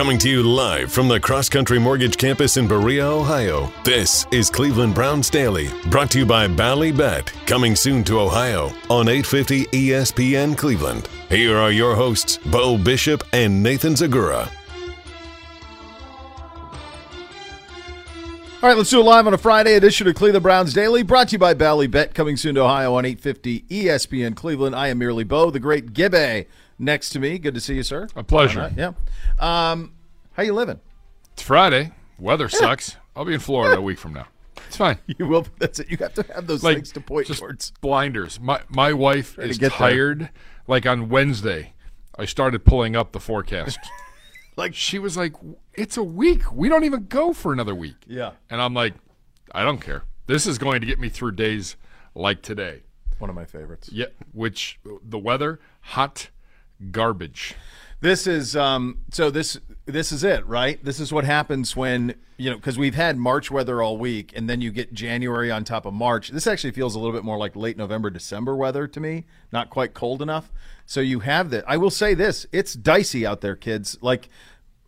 Coming to you live from the Cross Country Mortgage Campus in Berea, Ohio. This is Cleveland Browns Daily, brought to you by Bally Bet. Coming soon to Ohio on 850 ESPN Cleveland. Here are your hosts, Beau Bishop and Nathan Zegura. All right, let's do it live on a Friday edition of Cleveland Browns Daily, brought to you by Bally Bet, coming soon to Ohio on 850 ESPN Cleveland. I am merely Beau, the great Gibbe next to me. Good to see you, sir. A pleasure. Yeah. Um, how you living? It's Friday. Weather sucks. I'll be in Florida a week from now. It's fine. You will. That's it. You have to have those Like things to point towards. blinders. My my wife Ready is get there. tired. Like on Wednesday, I started pulling up the forecast. Like, she was like, "It's a week. We don't even go for another week." yeah, And I'm like, "I don't care. This is going to get me through days like today." one of my favorites. Yeah, which the weather hot garbage. This is um. So this this is it, right? This is what happens when you know because we've had March weather all week, and then you get January on top of March. This actually feels a little bit more like late November, December weather to me. Not quite cold enough. So you have that. I will say this: it's dicey out there, kids. Like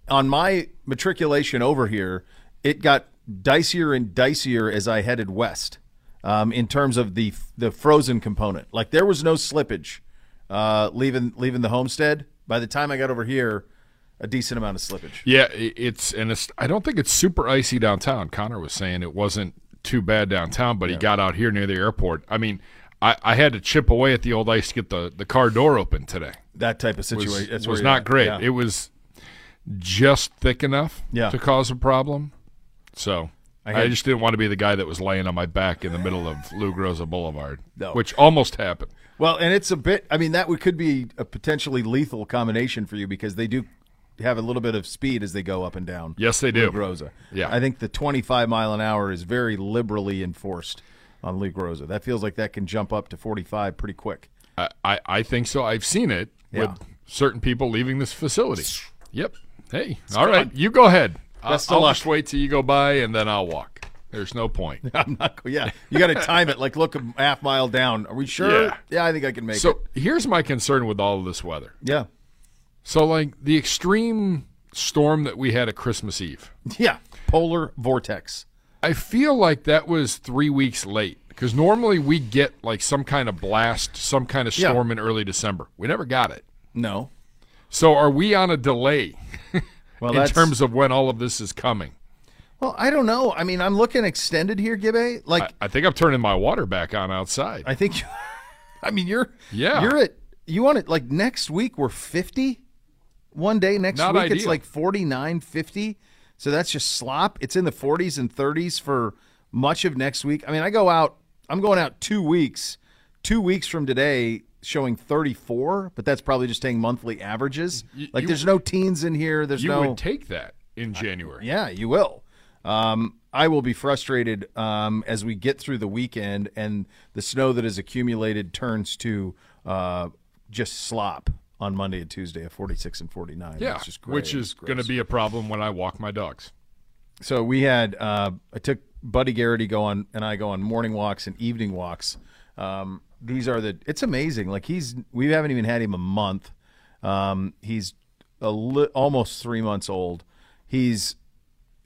on my matriculation over here, it got dicier and dicier as I headed west. Um, in terms of the the frozen component, like there was no slippage uh, leaving leaving the homestead. By the time I got over here, a decent amount of slippage. Yeah, it's and it's. I don't think it's super icy downtown. Connor was saying it wasn't too bad downtown, but he got out here near the airport. I mean, I, I had to chip away at the old ice to get the, the car door open today. That type of Was, situation was you're not at. great. Yeah. It was just thick enough Yeah. to cause a problem. So I I, just didn't want to be the guy that was laying on my back in the middle of Lou Groza Boulevard, No. which almost happened. Well, and it's a bit. I mean, that would could be a potentially lethal combination for you because they do have a little bit of speed as they go up and down. Yes, they do. Lou Groza. Yeah. I think the 25 mile an hour is very liberally enforced on Lou Groza. That feels like that can jump up to 45 pretty quick. I, I, I think so. I've seen it Yeah. with certain people leaving this facility. Yep. Hey, all right, you go ahead. Best I'll, I'll just wait till you go by and then I'll walk. There's no point. I'm not. Yeah, you got to time it. Like, look a half mile down. Are we sure? Yeah. I think I can make it. So here's my concern with all of this weather. Yeah, So like the extreme storm that we had at Christmas Eve. yeah. Polar vortex. I feel like that was three weeks late because normally we get like some kind of blast, some kind of Yeah. storm in early December. We never got it. No. So are we on a delay Well, in terms of when all of this is coming? Well, I don't know. I mean, I'm looking extended here, Gibbe. Like, I, I think I'm turning my water back on outside. I, think. You, I mean, you're. Yeah. You're at. You want it like next week? We're 50. One day next Not week it's like 49, 50. So that's just slop. It's in the 40s and 30s for much of next week. I mean, I go out. I'm going out two weeks. Two weeks from today, showing 34, but that's probably just taking monthly averages. Like, you- there's no teens in here. There's you no. You would take that in January. Yeah, you will. Um, I will be frustrated um, as we get through the weekend and the snow that is accumulated turns to uh, just slop on Monday and Tuesday at 46 and 49. Yeah, just which is going to be a problem when I walk my dogs. So we had uh, I took Buddy Garrity go on and I go on morning walks and evening walks. Um, these are the it's amazing. Like he's we haven't even had him a month. Um, he's a li- almost three months old. He's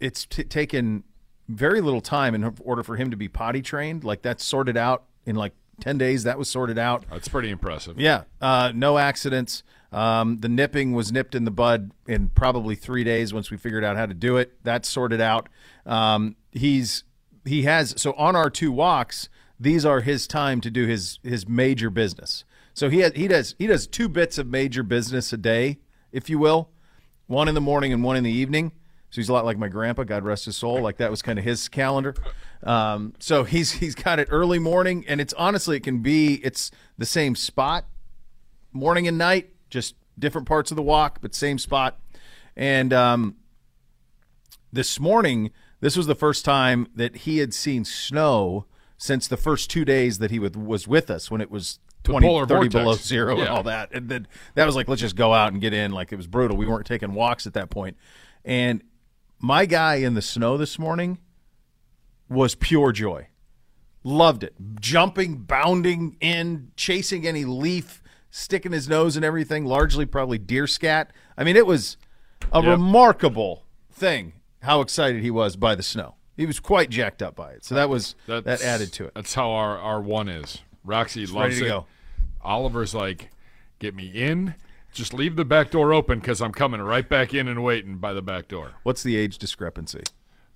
it's t- taken very little time in order for him to be potty trained. Like that's sorted out in like ten days. That was sorted out. That's pretty impressive. Yeah, uh, no accidents. Um, the nipping was nipped in the bud in probably three days once we figured out how to do it. That's sorted out. Um, he's he has so on our two walks. These are his time to do his his major business. So he has, he does he does two bits of major business a day, if you will, one in the morning and one in the evening. So he's a lot like my grandpa, God rest his soul. Like that was kind of his calendar. Um, so he's he's got it early morning, and it's honestly it can be it's the same spot, morning and night, just different parts of the walk, but same spot. And um, this morning, this was the first time that he had seen snow since the first two days that he was with us when it was 20, 30 vortex. below zero and all that. And then that was like, let's just go out and get in. Like it was brutal. We weren't taking walks at that point. And my guy in the snow this morning was pure joy. Loved it. Jumping, bounding in, chasing any leaf, sticking his nose and everything, largely probably deer scat. I mean, it was a Yep. remarkable thing how excited he was by the snow. He was quite jacked up by it. So that was that added to it. That's how our, our one is. Roxy loves it. go. Oliver's like, get me in. Just leave the back door open because I'm coming right back in and waiting by the back door. What's the age discrepancy?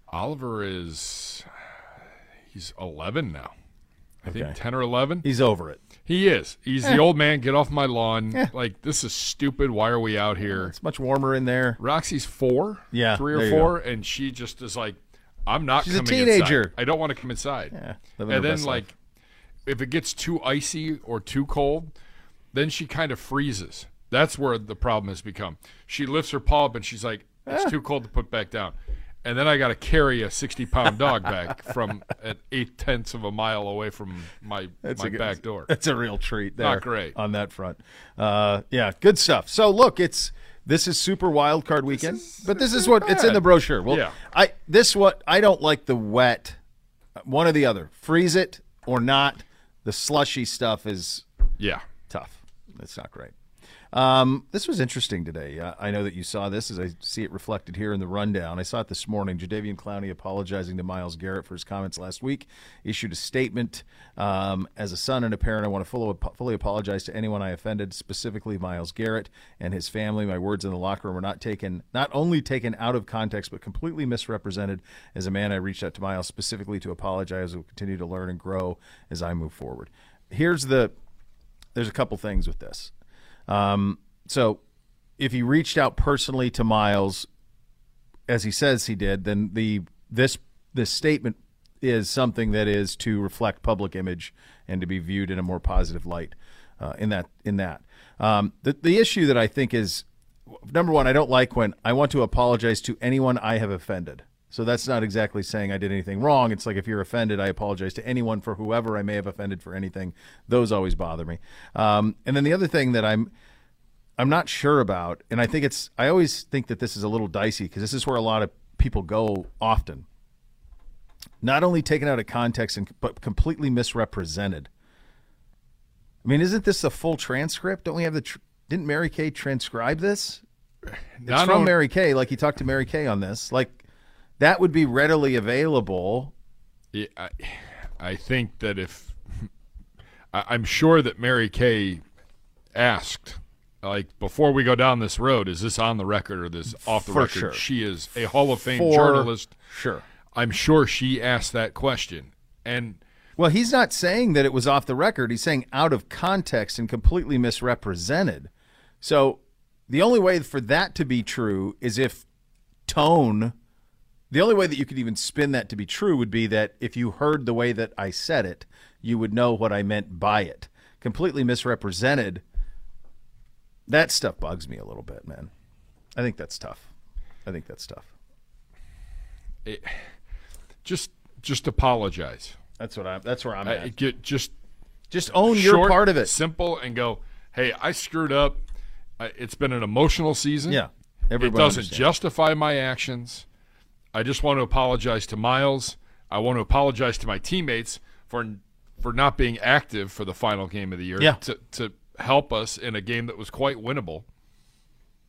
Oliver is he's 11 now. I Okay. think 10 or 11. He's over it. He is. He's the eh. old man. Get off my lawn. Eh. Like this is stupid. Why are we out here? It's much warmer in there. Roxy's four, Yeah, three or you four, and she just is like, I'm not She's a teenager. inside. I don't want to come inside. Yeah, living and then like, life. if it gets too icy or too cold, then she kind of freezes. That's where the problem has become. She lifts her paw up and she's like, it's Ah. too cold to put back down. And then I got to carry a 60 pound dog back from at eight tenths of a mile away from my That's my good- back door. That's a real treat. There Not great. on that front. Uh, yeah, good stuff. So look, it's this is super wild card weekend, but this is what it's in the brochure. Well, Yeah. I this what I don't like the wet. One or the other. Freeze it or not. The slushy stuff is Yeah. tough. It's not great. Um, this was interesting today. Uh, I know that you saw this as I see it reflected here in the rundown. I saw it this morning. Jadeveon Clowney apologizing to Myles Garrett for his comments last week, issued a statement. Um, as a son and a parent, I want to fully, fully apologize to anyone I offended, specifically Myles Garrett and his family. My words in the locker room were not taken, not only taken out of context, but completely misrepresented. As a man, I reached out to Myles specifically to apologize. I will continue to learn and grow as I move forward. Here's the there's a couple things with this. Um, so if he reached out personally to Myles, as he says he did, then the this this statement is something that is to reflect public image and to be viewed in a more positive light. Uh, in that in that um, the the issue that I think is number one, I don't like when I want to apologize to anyone I have offended. So that's not exactly saying I did anything wrong. It's like if you're offended, I apologize to anyone for whoever I may have offended for anything. Those always bother me. Um, and then the other thing that I'm I'm not sure about, and I think it's I always think that this is a little dicey because this is where a lot of people go often. Not only taken out of context and but completely misrepresented. I mean, isn't this a full transcript? Don't we have the? Tr- didn't Mary Kay transcribe this? It's Not from on- Mary Kay. Like he talked to Mary Kay on this. Like that would be readily available. Yeah, I, I think that if I, I'm sure that Mary Kay asked, like before we go down this road, is this on the record or this off the For record? sure. She is a Hall of Fame For journalist. Sure. I'm sure she asked that question, and Well, he's not saying that it was off the record. He's saying out of context and completely misrepresented. So the only way for that to be true is if tone. The only way that you could even spin that to be true would be that if you heard the way that I said it, you would know what I meant by it. Completely misrepresented. That stuff bugs me a little bit, man. I think that's tough. I think that's tough. just just apologize. That's what I'm. That's where I'm I, at. get just Just own your part of it. simple, and go. Hey, I screwed up. It's been an emotional season. Yeah, everybody. it doesn't understands. justify my actions. I just want to apologize to Myles. I want to apologize to my teammates for for not being active for the final game of the year. Yeah. To to help us in a game that was quite winnable.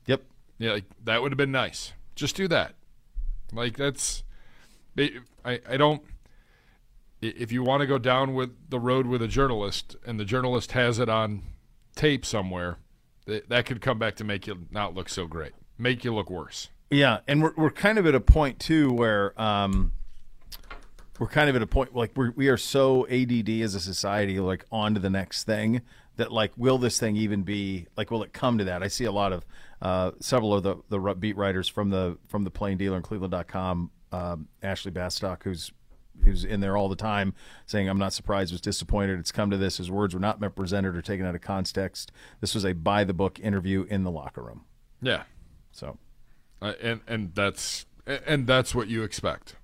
Yep. Yeah, like, that would have been nice. Just do that. Like that's, I I don't. If you want to go down with the road with a journalist, and the journalist has it on tape somewhere, that, that could come back to make you not look so great, make you look worse. Yeah, and we're we're kind of at a point too where um, we're kind of at a point like we're we are so ADD as a society, like on to the next thing. That like, will this thing even be like? Will it come to that? I see a lot of uh, several of the the beat writers from the from the Plain Dealer and Cleveland.com, um, Ashley Bastock, who's who's in there all the time, saying, "I'm not surprised, was disappointed. It's come to this. His words were not represented or taken out of context. This was a by the book interview in the locker room." Yeah, So uh, and and that's and that's what you expect.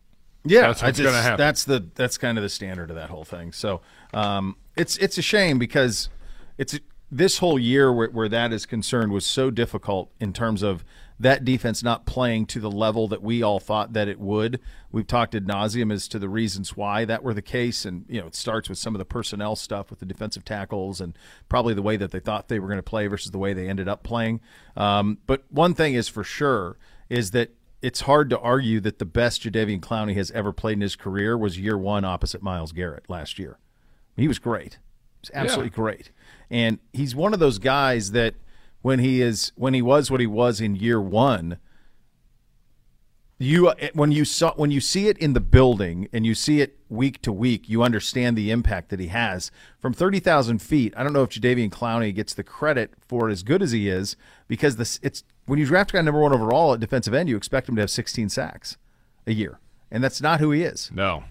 Yeah, That's what's gonna just- happen. That's the that's kind of the standard of that whole thing. So um, it's it's a shame because it's this whole year where, where that is concerned was so difficult in terms of that defense not playing to the level that we all thought that it would. We've talked ad nauseum as to the reasons why that were the case, and you know it starts with some of the personnel stuff with the defensive tackles and probably the way that they thought they were going to play versus the way they ended up playing. Um, but one thing is for sure is that it's hard to argue that the best Jadeveon Clowney has ever played in his career was year one opposite Myles Garrett last year. He was great. He was absolutely yeah. great. And he's one of those guys that when he is when he was what he was in year one, you when you saw when you see it in the building and you see it week to week, you understand the impact that he has from thirty thousand feet. I don't know if Jadeveon Clowney gets the credit for it as good as he is because this it's when you draft a guy number one overall at defensive end, you expect him to have sixteen sacks a year, and that's not who he is. No,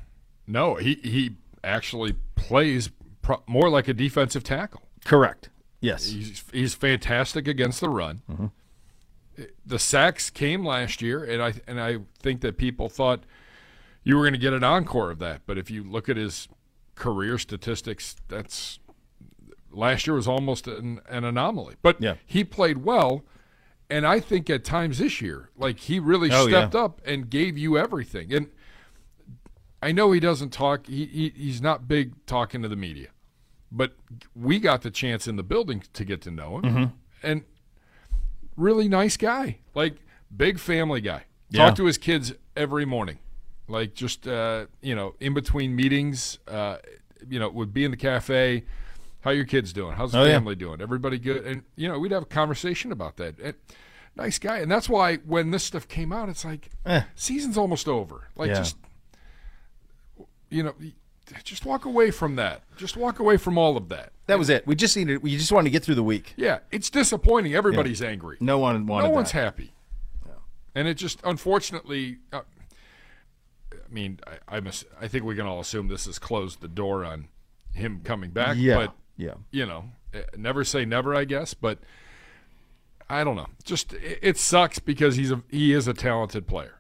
no, he he actually plays pro- more like a defensive tackle. Correct. Yes, he's he's fantastic against the run. Mm-hmm the sacks came last year, and I and I think that people thought you were going to get an encore of that. But if you look at his career statistics, that's last year was almost an, an anomaly. But yeah. he played well, and I think at times this year, like he really oh, stepped yeah. up and gave you everything. And I know he doesn't talk; he, he he's not big talking to the media, but we got the chance in the building to get to know him, mm-hmm. and really nice guy, like big family guy. Yeah. Talk to his kids every morning, like just uh, you know in between meetings. Uh, you know, would be in the cafe. How your kids doing? How's the oh, family yeah. doing? Everybody good? And you know, we'd have a conversation about that. And, nice guy, and that's why when this stuff came out, it's like eh. season's almost over. Like yeah. just you know, just walk away from that. Just walk away from all of that. That was it. We just needed. We just wanted to get through the week. Yeah, it's disappointing. Everybody's yeah. angry. No one wanted. No one's that. happy. No. And it just, unfortunately, uh, I mean, I, I'm a, I think we can all assume this has closed the door on him coming back. Yeah. But yeah. You know, eh, never say never. I guess, but I don't know. Just it, it sucks because he's a he is a talented player.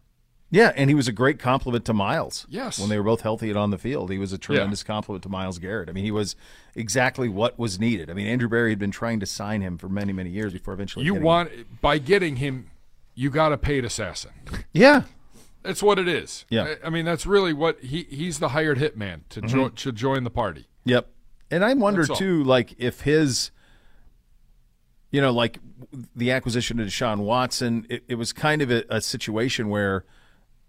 Yeah, and he was a great compliment to Myles. Yes. When they were both healthy and on the field, he was a tremendous yeah. compliment to Myles Garrett. I mean, he was exactly what was needed. I mean, Andrew Berry had been trying to sign him for many, many years before eventually. You want him. by getting him, you got a paid assassin. Yeah. That's what it is. Yeah. I, I mean, that's really what he he's the hired hitman to mm-hmm. jo- to join the party. Yep. And I wonder too, like if his you know, like the acquisition of Deshaun Watson, it, it was kind of a, a situation where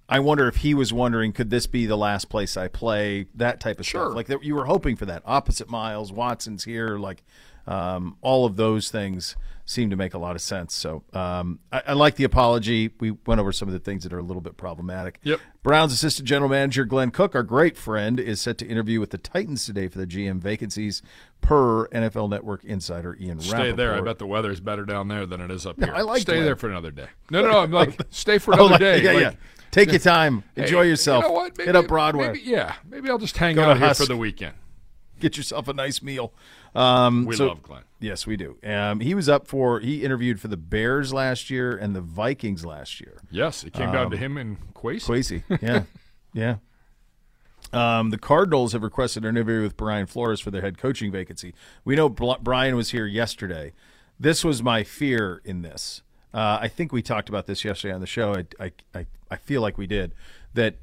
I wonder if he was wondering, could this be the last place I play? That type of sure. stuff. Like that, you were hoping for that. Opposite Myles, Watson's here. Like um, all of those things seem to make a lot of sense. So um, I, I, like the apology. We went over some of the things that are a little bit problematic. Yep. Browns assistant general manager Glenn Cook, our great friend, is set to interview with the Titans today for the GM vacancies, per NFL Network insider Ian. Stay there. I bet the weather is better down there than it is up no, here. I like stay there for another day. No, no, no. I'm like stay for another oh, like, day. Yeah, like, yeah. Take your time. Enjoy hey, yourself. You know what? Maybe, Hit up Broadway. Maybe, yeah, maybe I'll just hang Go out here for the weekend. Get yourself a nice meal. Um, we so, love Glenn. Yes, we do. Um, he was up for. He interviewed for the Bears last year and the Vikings last year. Yes, it came um, down to um, him and Kwesi. Kwesi, yeah, yeah. Um, the Cardinals have requested an interview with Brian Flores for their head coaching vacancy. We know Brian was here yesterday. This was my fear in this. Uh, I think we talked about this yesterday on the show. I, I, I, I feel like we did that.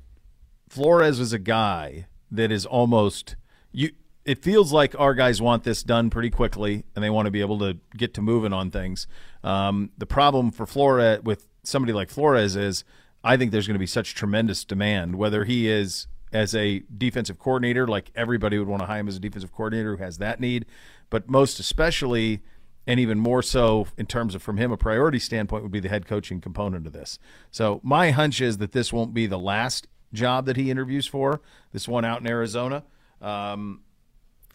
Flores is a guy that is almost you. It feels like our guys want this done pretty quickly, and they want to be able to get to moving on things. Um, the problem for Flores with somebody like Flores is, I think there's going to be such tremendous demand, whether he is as a defensive coordinator, like everybody would want to hire him as a defensive coordinator who has that need, but most especially and even more so in terms of from him a priority standpoint would be the head coaching component of this. So my hunch is that this won't be the last job that he interviews for. This one out in Arizona, um,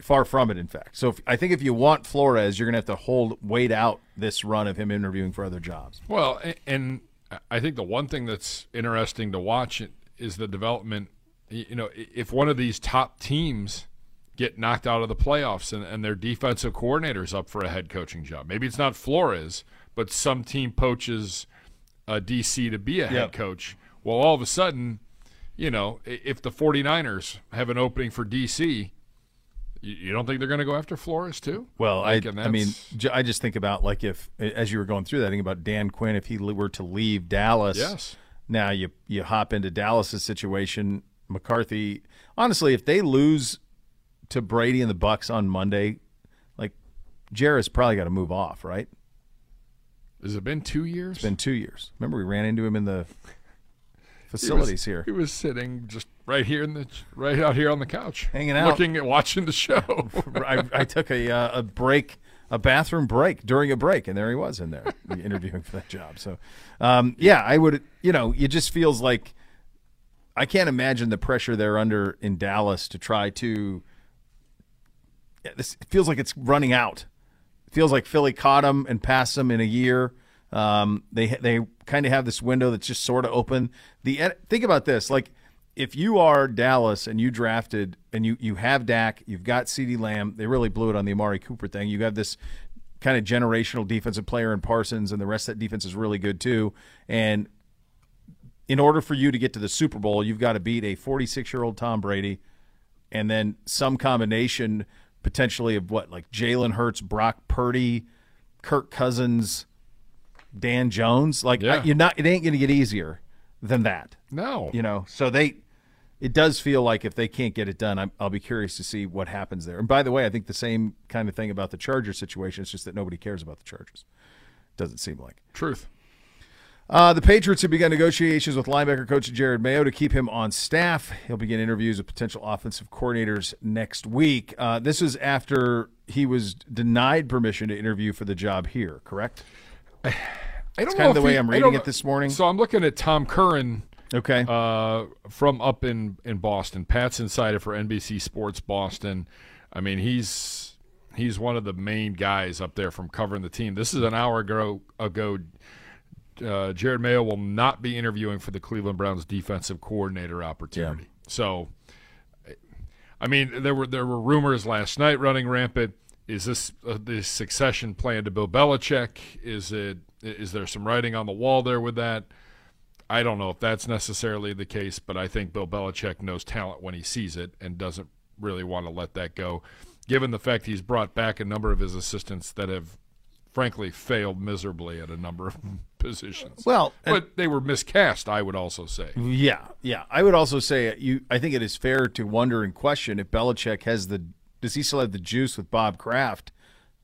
far from it, in fact. So if, I think if you want Flores, you're going to have to hold wait out this run of him interviewing for other jobs. Well, and I think the one thing that's interesting to watch is the development. You know, if one of these top teams get knocked out of the playoffs and, and their defensive coordinator's up for a head coaching job. Maybe it's not Flores, but some team poaches uh, a DC to be a head yep. coach. Well, all of a sudden, you know, if the 49ers have an opening for DC, You, don't think they're going to go after Flores too? Well, Like, I, I mean, I just think about like if, as you were going through that, think about Dan Quinn. If he were to leave Dallas, Yes. Now you you hop into Dallas's situation. McCarthy, honestly, if they lose to Brady and the Bucks on Monday, like Jarrett's probably got to move off, right? Has it been two years? It's been two years. Remember, we ran into him in the He was- facilities here. He was sitting just right here in the right out here on the couch, Hanging out. looking at watching the show. I, I took a uh, a break, a bathroom break during a break, and there he was in there interviewing for that job. So, um, yeah, I would. You know, it just feels like I can't imagine the pressure they're under in Dallas to try to. Yeah, This it feels like it's running out. It feels like Philly caught them and passed them in a year. Um, they they kind of have this window that's just sort of open. The think about this, like if you are Dallas and you drafted and you you have Dak, you've got CeeDee Lamb. They really blew it on the Amari Cooper thing. You have got this kind of generational defensive player in Parsons, and the rest of that defense is really good too. And in order for you to get to the Super Bowl, you've got to beat a 46 year old Tom Brady, and then some combination potentially of what like Jalen Hurts, Brock Purdy, Kirk Cousins, Dan Jones. Like Yeah. You're not. It ain't going to get easier than that. No, You know. So they. It does feel like if they can't get it done, I'm, I'll be curious to see what happens there. And by the way, I think the same kind of thing about the Chargers situation. It's just that nobody cares about the Chargers. Doesn't seem like. truth. Uh, the Patriots have begun negotiations with linebacker coach Jerod Mayo to keep him on staff. He'll begin interviews with potential offensive coordinators next week. Uh, this is after he was denied permission to interview for the job here, correct? I don't kind know of the way he- I'm reading it this morning. So I'm looking at Tom Curran Okay. uh, from up in in Boston. Pat's insider for NBC Sports Boston. I mean, he's he's one of the main guys up there from covering the team. This is an hour ago ago. Uh, Jerod Mayo will not be interviewing for the Cleveland Browns defensive coordinator opportunity. So, I mean, there were there were rumors last night running rampant. Is this uh, the succession plan to Bill Belichick? Is it is there some writing on the wall there with that? I don't know if that's necessarily the case, but I think Bill Belichick knows talent when he sees it and doesn't really want to let that go, given the fact he's brought back a number of his assistants that have, frankly, failed miserably at a number of positions. well, but they were miscast, I would also say. Yeah, yeah. I would also say uh, you. I think it is fair to wonder and question if Belichick has the. Does he still have the juice with Bob Kraft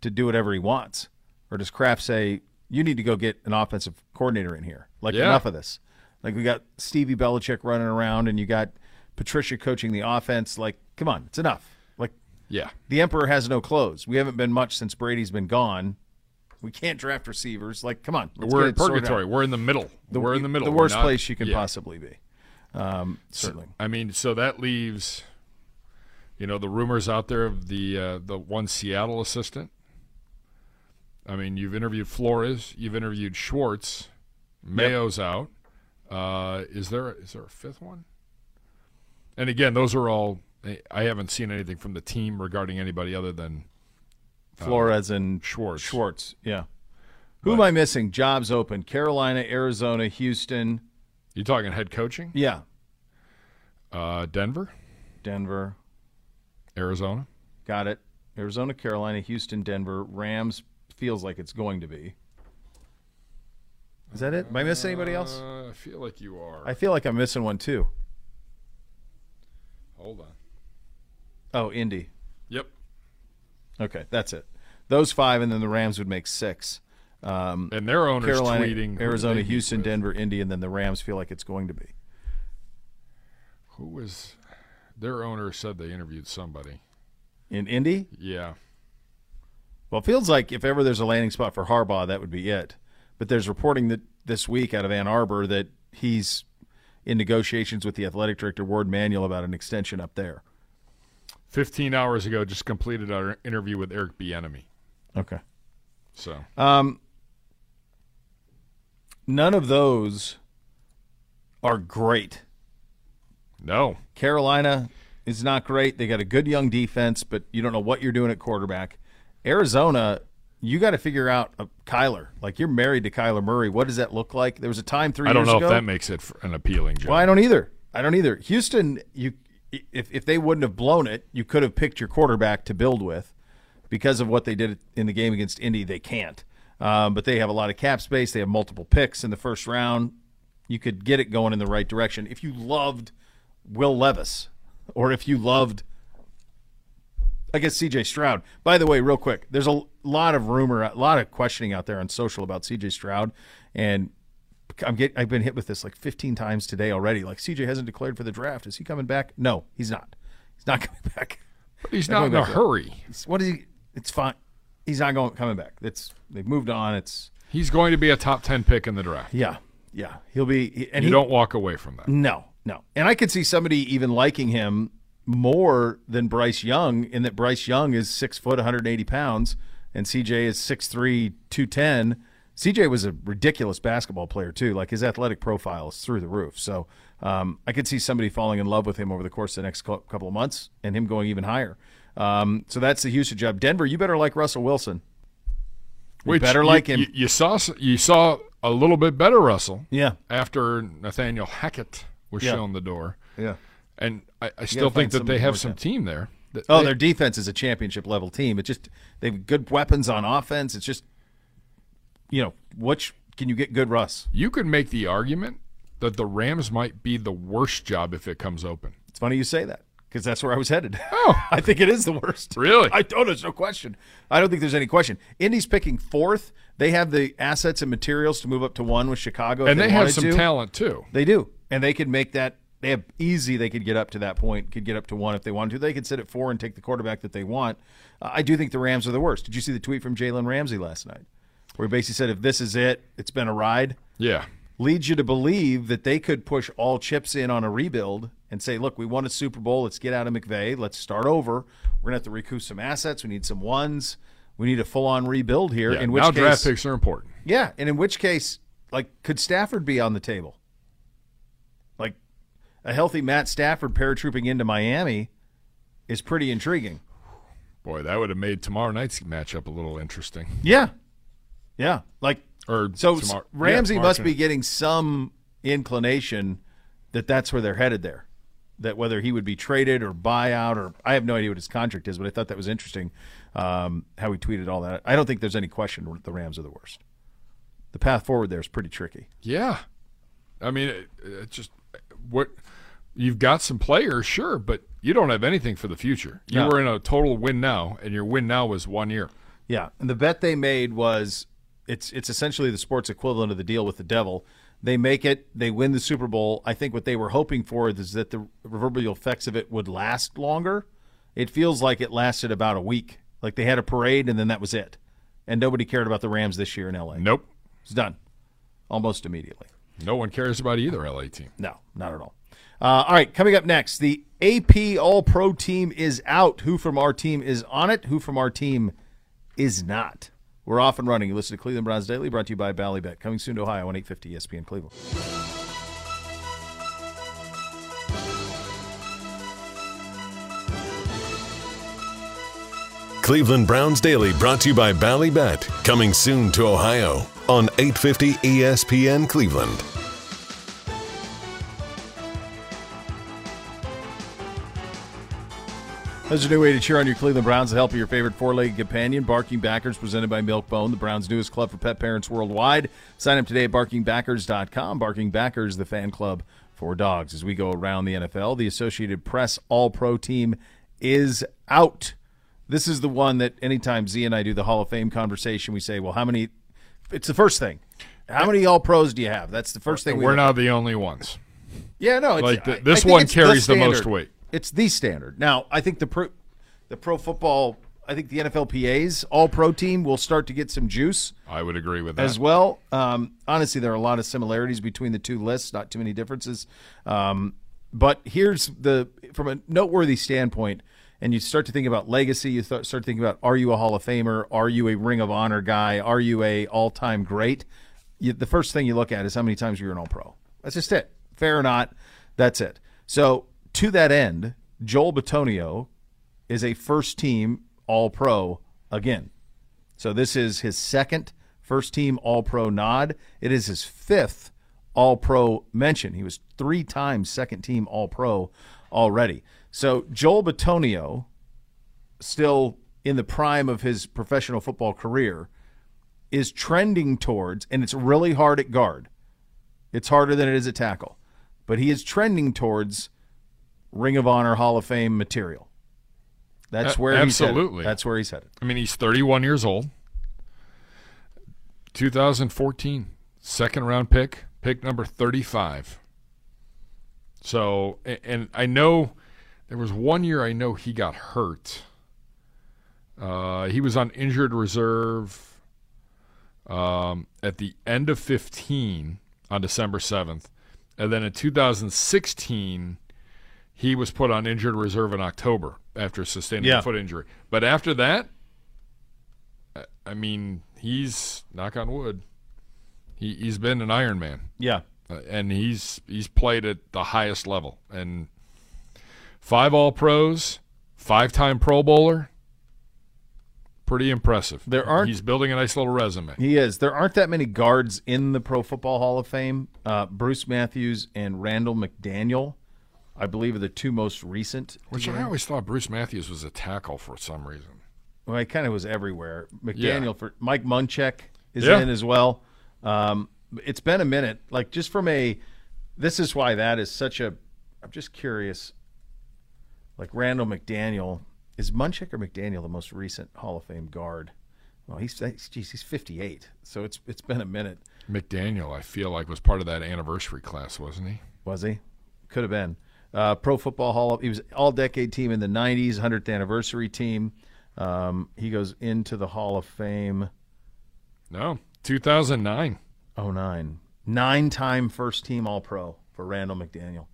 to do whatever he wants, or does Kraft say you need to go get an offensive coordinator in here? Like Yeah. enough of this. Like we got Stevie Belichick running around, and you got Patricia coaching the offense. Like, come on, it's enough. Like Yeah. the emperor has no clothes. We haven't been much since Brady's been gone. We can't draft receivers. Like, come on, We're in it sorted out. purgatory. We're in the middle. We're in the middle. The worst not- place you can yeah. possibly be. Um, certainly. I mean, so that leaves, you know, the rumors out there of the uh, the one Seattle assistant. I mean, you've interviewed Flores, you've interviewed Schwartz, Mayo's out. Uh, is there is there a fifth one? And again, those are all. I haven't seen anything from the team regarding anybody other than Flores and Schwartz. Schwartz, yeah. Who am I missing? Jobs open. Carolina, Arizona, Houston. You talking head coaching? Yeah. Uh, Denver, Denver. Arizona. Got it. Arizona, Carolina, Houston, Denver. Rams feels like it's going to be. Is that it? Am I missing anybody else? Uh, I feel like you are. I feel like I'm missing one too. Hold on. Oh, Indy. Yep. Okay, that's it. Those five, and then the Rams would make six. Um, And their owners Carolina, tweeting Arizona, Houston, with. Denver, Indy, and then the Rams feel like it's going to be. Who was their owner said they interviewed somebody. In Indy? Yeah. Well, it feels like if ever there's a landing spot for Harbaugh, that would be it. But there's reporting that this week out of Ann Arbor that he's in negotiations with the athletic director Warde Manuel about an extension up there. 15 hours ago just completed our interview with Eric Bieniemy. Okay. So, Um, none of those are great. no. Carolina is not great. They got a good young defense, but you don't know what you're doing at quarterback. Arizona, you got to figure out uh, Kyler. Like you're married to Kyler Murray. What does that look like? There was a time three I don't years know ago. if that makes it an appealing job. Well, I don't either. I don't either. Houston, you if if they wouldn't have blown it, you could have picked your quarterback to build with. Because of what they did in the game against Indy, they can't. Um, but they have a lot of cap space. They have multiple picks in the first round. You could get it going in the right direction if you loved Will Levis, or if you loved, I guess C.J. Stroud. By the way, real quick, there's a lot of rumor, a lot of questioning out there on social about C.J. Stroud, and I'm get, I've been hit with this like 15 times today already. Like CJ hasn't declared for the draft. Is he coming back? No, he's not. He's not coming back. But he's not, not in a hurry. He's, what is he? It's fine. He's not going coming back. It's they've moved on. It's He's going to be a top 10 pick in the draft. yeah, yeah. He'll be and you he, don't walk away from that. No, no. And I could see somebody even liking him more than Bryce Young in that Bryce Young is six foot, 180 pounds, and CJ is 6'3", 210. CJ was a ridiculous basketball player too. Like his athletic profile is through the roof. So um, I could see somebody falling in love with him over the course of the next couple of months, and him going even higher. Um, so that's the Houston job. Denver, you better like Russell Wilson. You Which better you- like him. You, you saw you saw a little bit better Russell yeah, after Nathaniel Hackett was Yeah. shown the door, yeah. and I, I still think that they have some team there. Oh, they- their defense is a championship level team. It's just they have good weapons on offense. It's just you know which can you get good Russ? you could make the argument that the Rams might be the worst job if it comes open. It's funny you say that because that's where I was headed. Oh. I think it is the worst. Really? I don't. There's no question. I don't think there's any question. Indy's picking fourth. They have the assets and materials to move up to one with Chicago, and they, have some to. talent too. They do, and they could make that. They have easy. They could get up to that point. Could get up to one if they wanted to. They could sit at four and take the quarterback that they want. Uh, I do think the Rams are the worst. Did you see the tweet from Jalen Ramsey last night, where he basically said, "If this is it, it's been a ride." Yeah. leads you to believe that they could push all chips in on a rebuild and say, look, we won a Super Bowl. Let's get out of McVay. Let's start over. We're going to have to recoup some assets. We need some ones. We need a full on rebuild here. yeah. in which now case, draft picks are important. yeah, and in which case, like, could Stafford be on the table? A healthy Matt Stafford paratrooping into Miami is pretty intriguing. Boy, that would have made tomorrow night's matchup a little interesting. Yeah, yeah. Like, Or So tomorrow- Ramsey tomorrow must be getting some inclination that that's where they're headed there. That whether he would be traded or buyout or I have no idea what his contract is, but I thought that was interesting um, how he tweeted all that. I don't think there's any question the Rams are the worst. The path forward there is pretty tricky. Yeah, I mean, it, it just what you've got some players, sure, but you don't have anything for the future. You No. were in a total win now, and your win now was one year. Yeah, and the bet they made was it's it's essentially the sports equivalent of the deal with the devil. They make it, they win the Super Bowl. I think what they were hoping for is that the reverberal effects of it would last longer. It feels like it lasted about a week. Like they had a parade and then that was it. And nobody cared about the Rams this year in LA. Nope, It's done. Almost immediately. No one cares about either LA team. No, not at all. Uh, all right, coming up next, the AP All Pro team is out. Who from our team is on it? Who from our team is not? We're off and running. You listen to Cleveland Browns Daily, brought to you by Ballybet. Coming soon to Ohio on 850 ESPN Cleveland. Cleveland Browns Daily brought to you by Ballybet. Coming soon to Ohio on 850 ESPN Cleveland. There's a new way to cheer on your Cleveland Browns to help your favorite four-legged companion. Barking Backers, presented by Milk-Bone, the Browns' newest club for pet parents worldwide. Sign up today at barkingbackers.com. Barking Backers, the fan club for dogs. As we go around the NFL, the Associated Press All-Pro team is out. This is the one that anytime Z and I do the Hall of Fame conversation, we say, well, how many? It's the first thing. How many All-Pros do you have? That's the first thing we We're not the only ones. yeah, no. It's, Like, the- this one carries the most weight. It's the standard. Now, I think the pro, the pro football, I think the NFLPA's All Pro team will start to get some juice I would agree with that. as well. Um, honestly, there are a lot of similarities between the two lists, not too many differences. Um, but here's the from a noteworthy standpoint, and you start to think about legacy. You start thinking about: Are you a Hall of Famer? Are you a Ring of Honor guy? Are you a all time great? You, the first thing you look at is how many times you're an All Pro. That's just it. Fair or not, that's it. So to that end, Joel Bitonio is a first team All Pro again. So this is his second first team All Pro nod. It is his fifth All Pro mention. He was three times second team All Pro already. So Joel Bitonio, still in the prime of his professional football career, is trending towards, and it's really hard at guard. It's harder than it is at tackle, but he is trending towards Ring of Honor Hall of Fame material. That's where absolutely. That's where he's headed. I mean, he's 31 years old. 2014, second round pick, pick number 35. So, and I know there was one year I know he got hurt. Uh, he was on injured reserve um, at the end of 15 on December 7th. And then in 2016, he was put on injured reserve in October after sustaining Yeah. a foot injury. But after that, I- I mean, he's knock on wood. He he's been an Iron Man, Yeah. uh, and he's he's played at the highest level. And five All Pros, five time Pro Bowler. Pretty impressive. There aren't- He's building a nice little resume. He is. There aren't that many guards in the Pro Football Hall of Fame. Uh, Bruce Matthews and Randall McDaniel, I believe, are the two most recent. Which I always thought Bruce Matthews was a tackle for some reason. Well, he kind of was everywhere. McDaniel Yeah. for Mike Munchak is Yeah. in as well. Um, it's been a minute. Like just from a, this is why that is such a. I'm just curious. Like Randall McDaniel is Munchak or McDaniel the most recent Hall of Fame guard? Well, he's he's- geez, he's 58, so it's it's been a minute. McDaniel, I feel like, was part of that anniversary class, wasn't he? Was he? Could have been. Uh, Pro Football Hall. Of, he was all decade team in the '90s, 100th anniversary team. Um, he goes into the Hall of Fame. No, 2009. 09. Nine time first team All Pro for Randall McDaniel.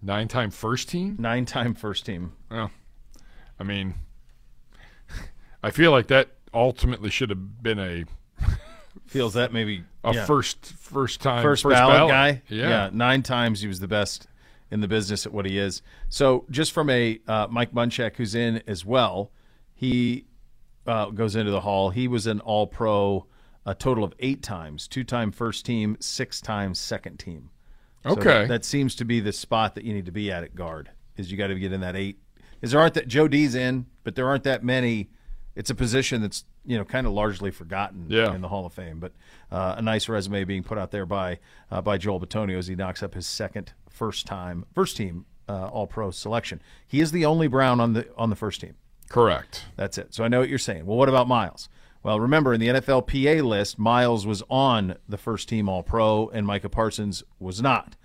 Nine time first team? Nine time first team. Well, I mean, I feel like that ultimately should have been a Feels that maybe a yeah. first first time first, ballot, ballot. guy. Yeah. nine times he was the best in the business at what he is. So just from a uh, Mike Munchak, who's in as well, he uh, goes into the hall. He was an All Pro a total of eight times, two time first team, six times second team. So Okay. that, that seems to be the spot that you need to be at at guard. Is you got to get in that eight. Is there aren't that Joe D's in, but there aren't that many. It's a position that's you know kind of largely forgotten Yeah. in the Hall of Fame. But uh, a nice resume being put out there by uh, by Joel Bitonio as he knocks up his second first time first team uh, All Pro selection. He is the only Brown on the on the first team. Correct. That's it. So I know what you're saying. Well, what about Myles? Well, remember in the NFLPA list, Myles was on the first team All Pro and Micah Parsons was not.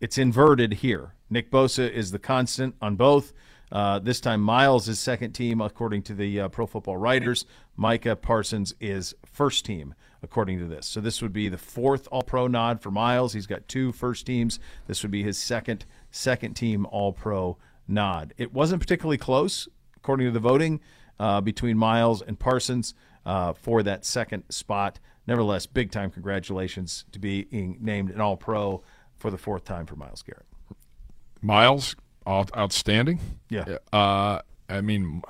It's inverted here. Nick Bosa is the constant on both. Uh, this time, Myles is second team, according to the uh, Pro Football Writers. Micah Parsons is first team, according to this. So this would be the fourth All Pro nod for Myles. He's got two first teams. This would be his second second team All Pro nod. It wasn't particularly close, according to the voting, uh, between Myles and Parsons uh, for that second spot. Nevertheless, big time congratulations to being named an All Pro for the fourth time for Myles Garrett. Myles, outstanding. Yeah. Uh, I mean,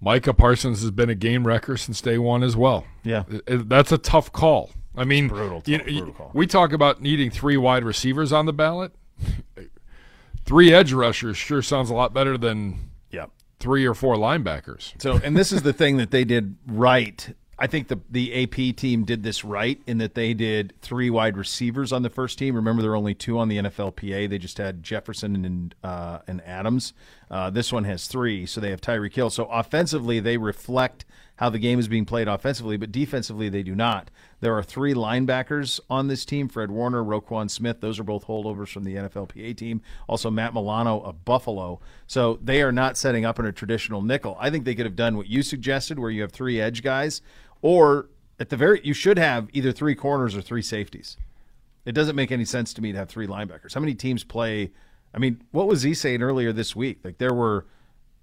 Micah Parsons has been a game wrecker since day one as well. Yeah. That's a tough call. I mean, brutal, tough, you- brutal call. we talk about needing three wide receivers on the ballot. three edge rushers sure sounds a lot better than Yeah. Three or four linebackers. So, and this is the thing that they did right. I think the the AP team did this right in that they did three wide receivers on the first team. Remember, there are only two on the NFLPA. They just had Jefferson and uh, and Adams. Uh, this one has three, so they have Tyreek Hill. So offensively, they reflect how the game is being played offensively, but defensively, they do not. There are three linebackers on this team: Fred Warner, Roquan Smith. Those are both holdovers from the NFLPA team. Also, Matt Milano of Buffalo. So they are not setting up in a traditional nickel. I think they could have done what you suggested, where you have three edge guys, or at the very, you should have either three corners or three safeties. It doesn't make any sense to me to have three linebackers. How many teams play? I mean, what was he saying earlier this week? Like there were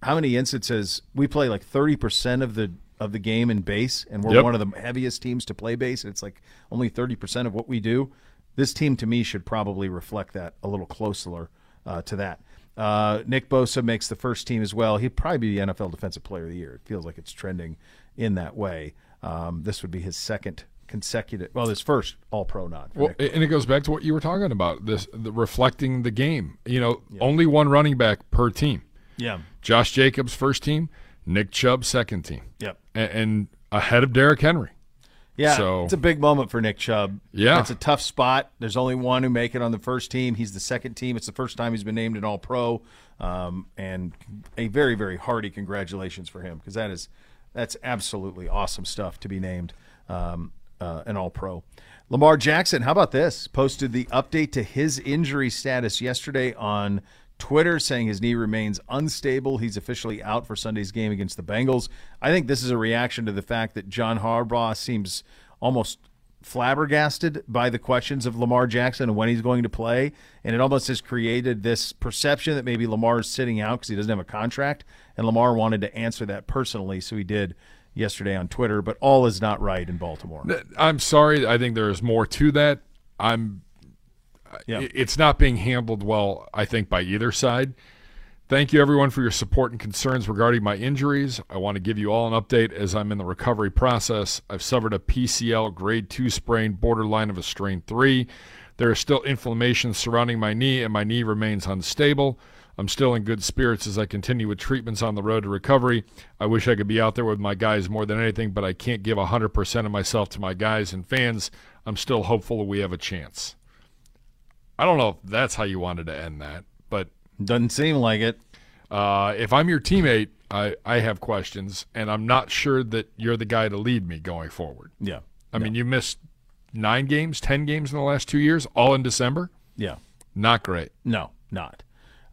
how many instances we play like thirty percent of the of the game in base, and we're Yep. one of the heaviest teams to play base. And it's like only thirty percent of what we do. This team to me should probably reflect that a little closer uh, to that. Uh, Nick Bosa makes the first team as well. He'd probably be the NFL Defensive Player of the Year. It feels like it's trending in that way. Um, this would be his second consecutive, well, his first All Pro nod. Well, Nick. and it goes back to what you were talking about this the reflecting the game. You know, only one running back per team. yeah, Josh Jacobs first team, Nick Chubb second team, yep. And, and ahead of Derrick Henry. Yeah, So- it's a big moment for Nick Chubb. Yeah. it's a tough spot. There's only one who make it on the first team. He's the second team. It's the first time he's been named an All Pro, um, and a very very hearty congratulations for him because that is that's absolutely awesome stuff to be named um, uh, an All Pro. Lamar Jackson, how about this? Posted the update to his injury status yesterday on Twitter saying his knee remains unstable. He's officially out for Sunday's game against the Bengals. I think this is a reaction to the fact that John Harbaugh seems almost flabbergasted by the questions of Lamar Jackson and when he's going to play. And it almost has created this perception that maybe Lamar is sitting out because he doesn't have a contract. And Lamar wanted to answer that personally, so he did yesterday on Twitter. But all is not right in Baltimore. I'm sorry. I think there is more to that. I'm. Yeah. It's not being handled well. I think by either side. Thank you everyone for your support and concerns regarding my injuries. I want to give you all an update as I'm in the recovery process. I've suffered a PCL grade 2 sprain, borderline of a strain 3. There is still inflammation surrounding my knee and my knee remains unstable. I'm still in good spirits as I continue with treatments on the road to recovery. I wish I could be out there with my guys more than anything, but I can't give 100% of myself to my guys and fans. I'm still hopeful that we have a chance. I don't know if that's how you wanted to end that, but Doesn't seem like it. uh, if I'm your teammate, I, I have questions, and I'm not sure that you're the guy to lead me going forward. Yeah. I mean, you missed nine games, ten games in the last two years, all in December. Yeah. Not great. No, not.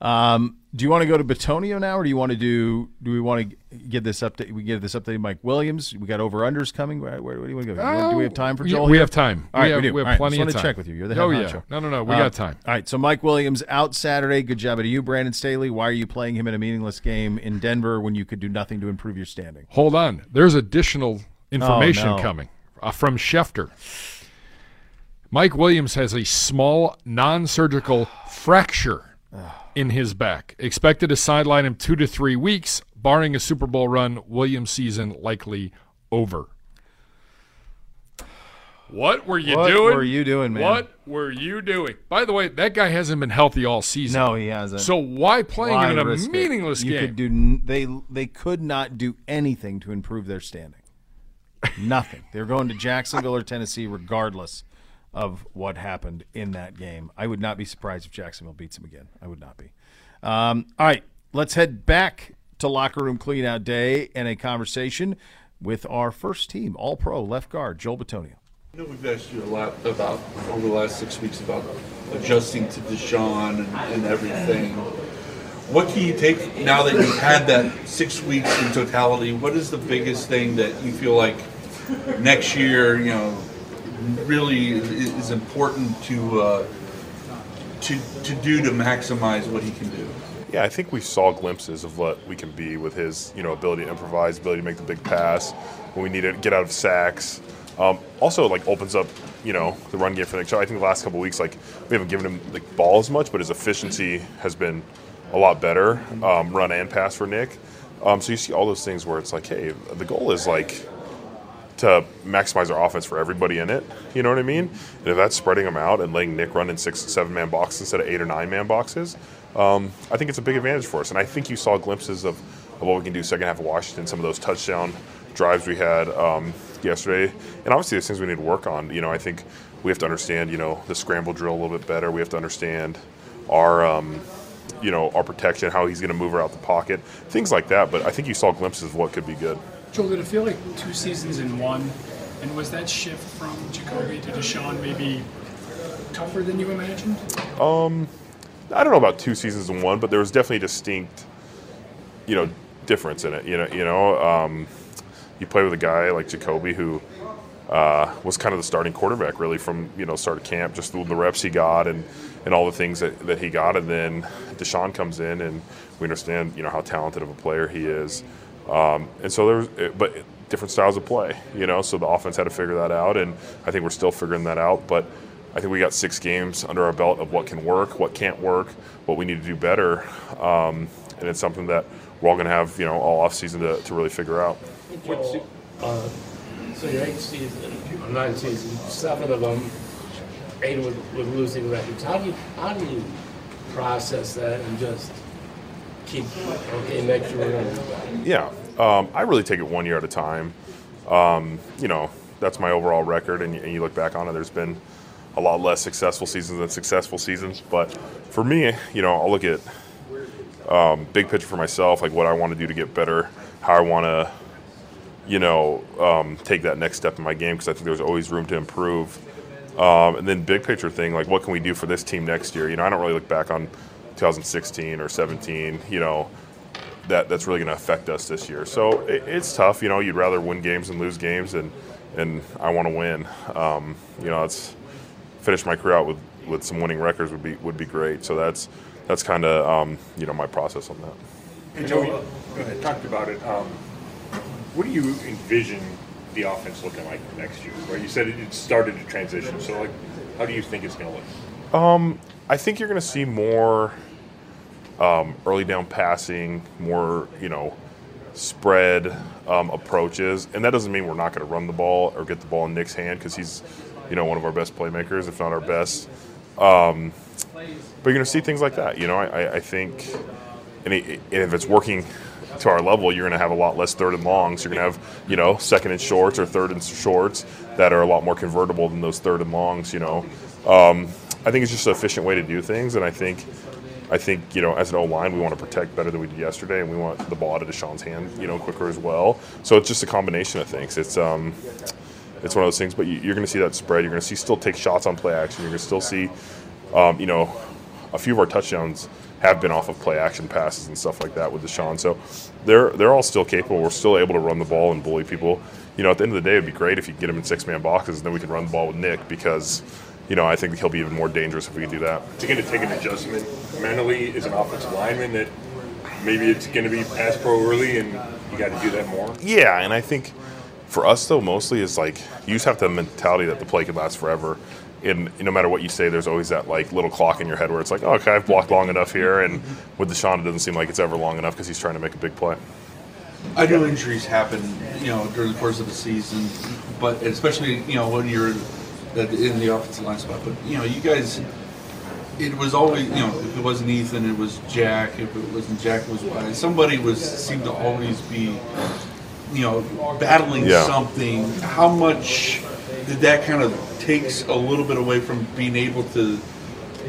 Um, do you want to go to Bitonio now, or do you want to do? Do we want to give this update? We give this update to Mike Williams. We got over unders coming. Where, where, where do you want to go? do we have time for Joel? we here? have time. All right, we have, we do. have All right, plenty just of time. to check with you. You're the oh head yeah. No, no, no. We Uh, got time. All right, so Mike Williams out Saturday. Good job to you, Brandon Staley. Why are you playing him in a meaningless game in Denver when you could do nothing to improve your standing? Hold on. There's additional information Oh, no. coming uh, from Schefter. Mike Williams has a small non-surgical fracture in his back. Expected to sideline him two to three weeks, barring a Super Bowl run. Williams' season likely over. What were you What doing? What were you doing, man? What were you doing? By the way, that guy hasn't been healthy all season. No, he hasn't. So why playing Why in a meaningless you game? Could do, they they could not do anything to improve their standing. Nothing. They're going to Jacksonville or Tennessee regardless of what happened in that game. I would not be surprised if Jacksonville beats them again. I would not be. Um, all right, let's head back to locker room cleanout day and a conversation with our first team, All Pro left guard Joel Bitonio. I know we've asked you a lot about over the last six weeks about adjusting to Deshaun and, and everything. What can you take now that you've had that six weeks in totality? What is the biggest thing that you feel like next year, you know, really is, important to uh, to to do to maximize what he can do? Yeah, I think we saw glimpses of what we can be with his, you know, ability to improvise, ability to make the big pass when we need to get out of sacks. Um, also, like opens up, you know, the run game for Nick. Chubb. I think the last couple weeks, like we haven't given him the ball as much, but his efficiency has been a lot better, um, run and pass for Nick. Um, so you see all those things where it's like, hey, the goal is like to maximize our offense for everybody in it. You know what I mean? And if that's spreading them out and letting Nick run in six, seven man boxes instead of eight or nine man boxes, um, I think it's a big advantage for us. And I think you saw glimpses of, of what we can do second half of Washington, some of those touchdown drives we had um, yesterday. And obviously, there's things we need to work on. You know, I think we have to understand, you know, the scramble drill a little bit better. We have to understand our. Um, you know, our protection, how he's going to move her out the pocket, things like that. But I think you saw glimpses of what could be good. Joel, did it feel like two seasons in one? And was that shift from Jacoby to Deshaun maybe tougher than you imagined? Um, I don't know about two seasons in one, but there was definitely a distinct, you know, difference in it. You know, you know, um, you play with a guy like Jacoby who uh, was kind of the starting quarterback really from you know start of camp, just the, reps he got and and all the things that, that he got, and then Deshaun comes in and we understand you know how talented of a player he is, um, and so there's but different styles of play, you know, so the offense had to figure that out, and I think we're still figuring that out, but. I think we got six games under our belt of what can work, what can't work, what we need to do better, um, and it's something that we're all going to have, you know, all off season to, to really figure out. Joel, uh, so your eighth season, nine seasons, seven of them, eight with, with losing records. How do you how do you process that and just keep okay? Make sure we're gonna do better. Yeah, um, I really take it one year at a time. Um, you know, that's my overall record, and you, and you look back on it. There's been a lot less successful seasons than successful seasons, but for me, you know, I'll look at um, big picture for myself, like what I want to do to get better, how I want to, you know, um, take that next step in my game because I think there's always room to improve. Um, and then big picture thing, like what can we do for this team next year? You know, I don't really look back on 2016 or 17. You know, that that's really going to affect us this year. So it, it's tough. You know, you'd rather win games than lose games, and and I want to win. Um, you know, it's finish my career out with, with some winning records would be would be great. So that's that's kind of um, you know my process on that. And Joe, you talked about it. Um, what do you envision the offense looking like next year? Right, you said it, started to transition. So, like, how do you think it's going to look? I think you're going to see more um, early down passing, more you know spread um, approaches, and that doesn't mean we're not going to run the ball or get the ball in Nick's hand because he's you know one of our best playmakers, if not our best. Um, but you're going to see things like that. You know, I, I- think, and, it, and if it's working to our level, you're going to have a lot less third and longs. You're going to have, you know, second and shorts or third and shorts that are a lot more convertible than those third and longs. You know, um, I think it's just an efficient way to do things, and I think, I think you know, as an O line, we want to protect better than we did yesterday, and we want the ball out of Deshaun's hand, you know, quicker as well. So it's just a combination of things. It's um, it's one of those things, but you, you're going to see that spread. You're going to see still take shots on play action. You're going to still see, um, you know, a few of our touchdowns have been off of play action passes and stuff like that with Deshaun. So they're they're all still capable. We're still able to run the ball and bully people. You know, at the end of the day, it'd be great if you get them in six man boxes, and then we could run the ball with Nick because, you know, I think he'll be even more dangerous if we can do that. Is it going to take an adjustment mentally as an offensive lineman that maybe it's going to be pass pro early and you got to do that more? Yeah, and I think for us though, mostly is like you just have to have the mentality that the play could last forever. And no matter what you say, there's always that like little clock in your head where it's like, oh, okay, I've blocked long enough here, and with Deshaun, it doesn't seem like it's ever long enough because he's trying to make a big play. I know injuries happen, you know, during the course of the season, but especially you know when you're at the- in the offensive line spot. But you know, you guys, it was always you know if it wasn't Ethan, it was Jack. If it wasn't Jack, it was Wyatt. Somebody was seemed to always be, you know, battling Yeah. something. How much did that kind of takes a little bit away from being able to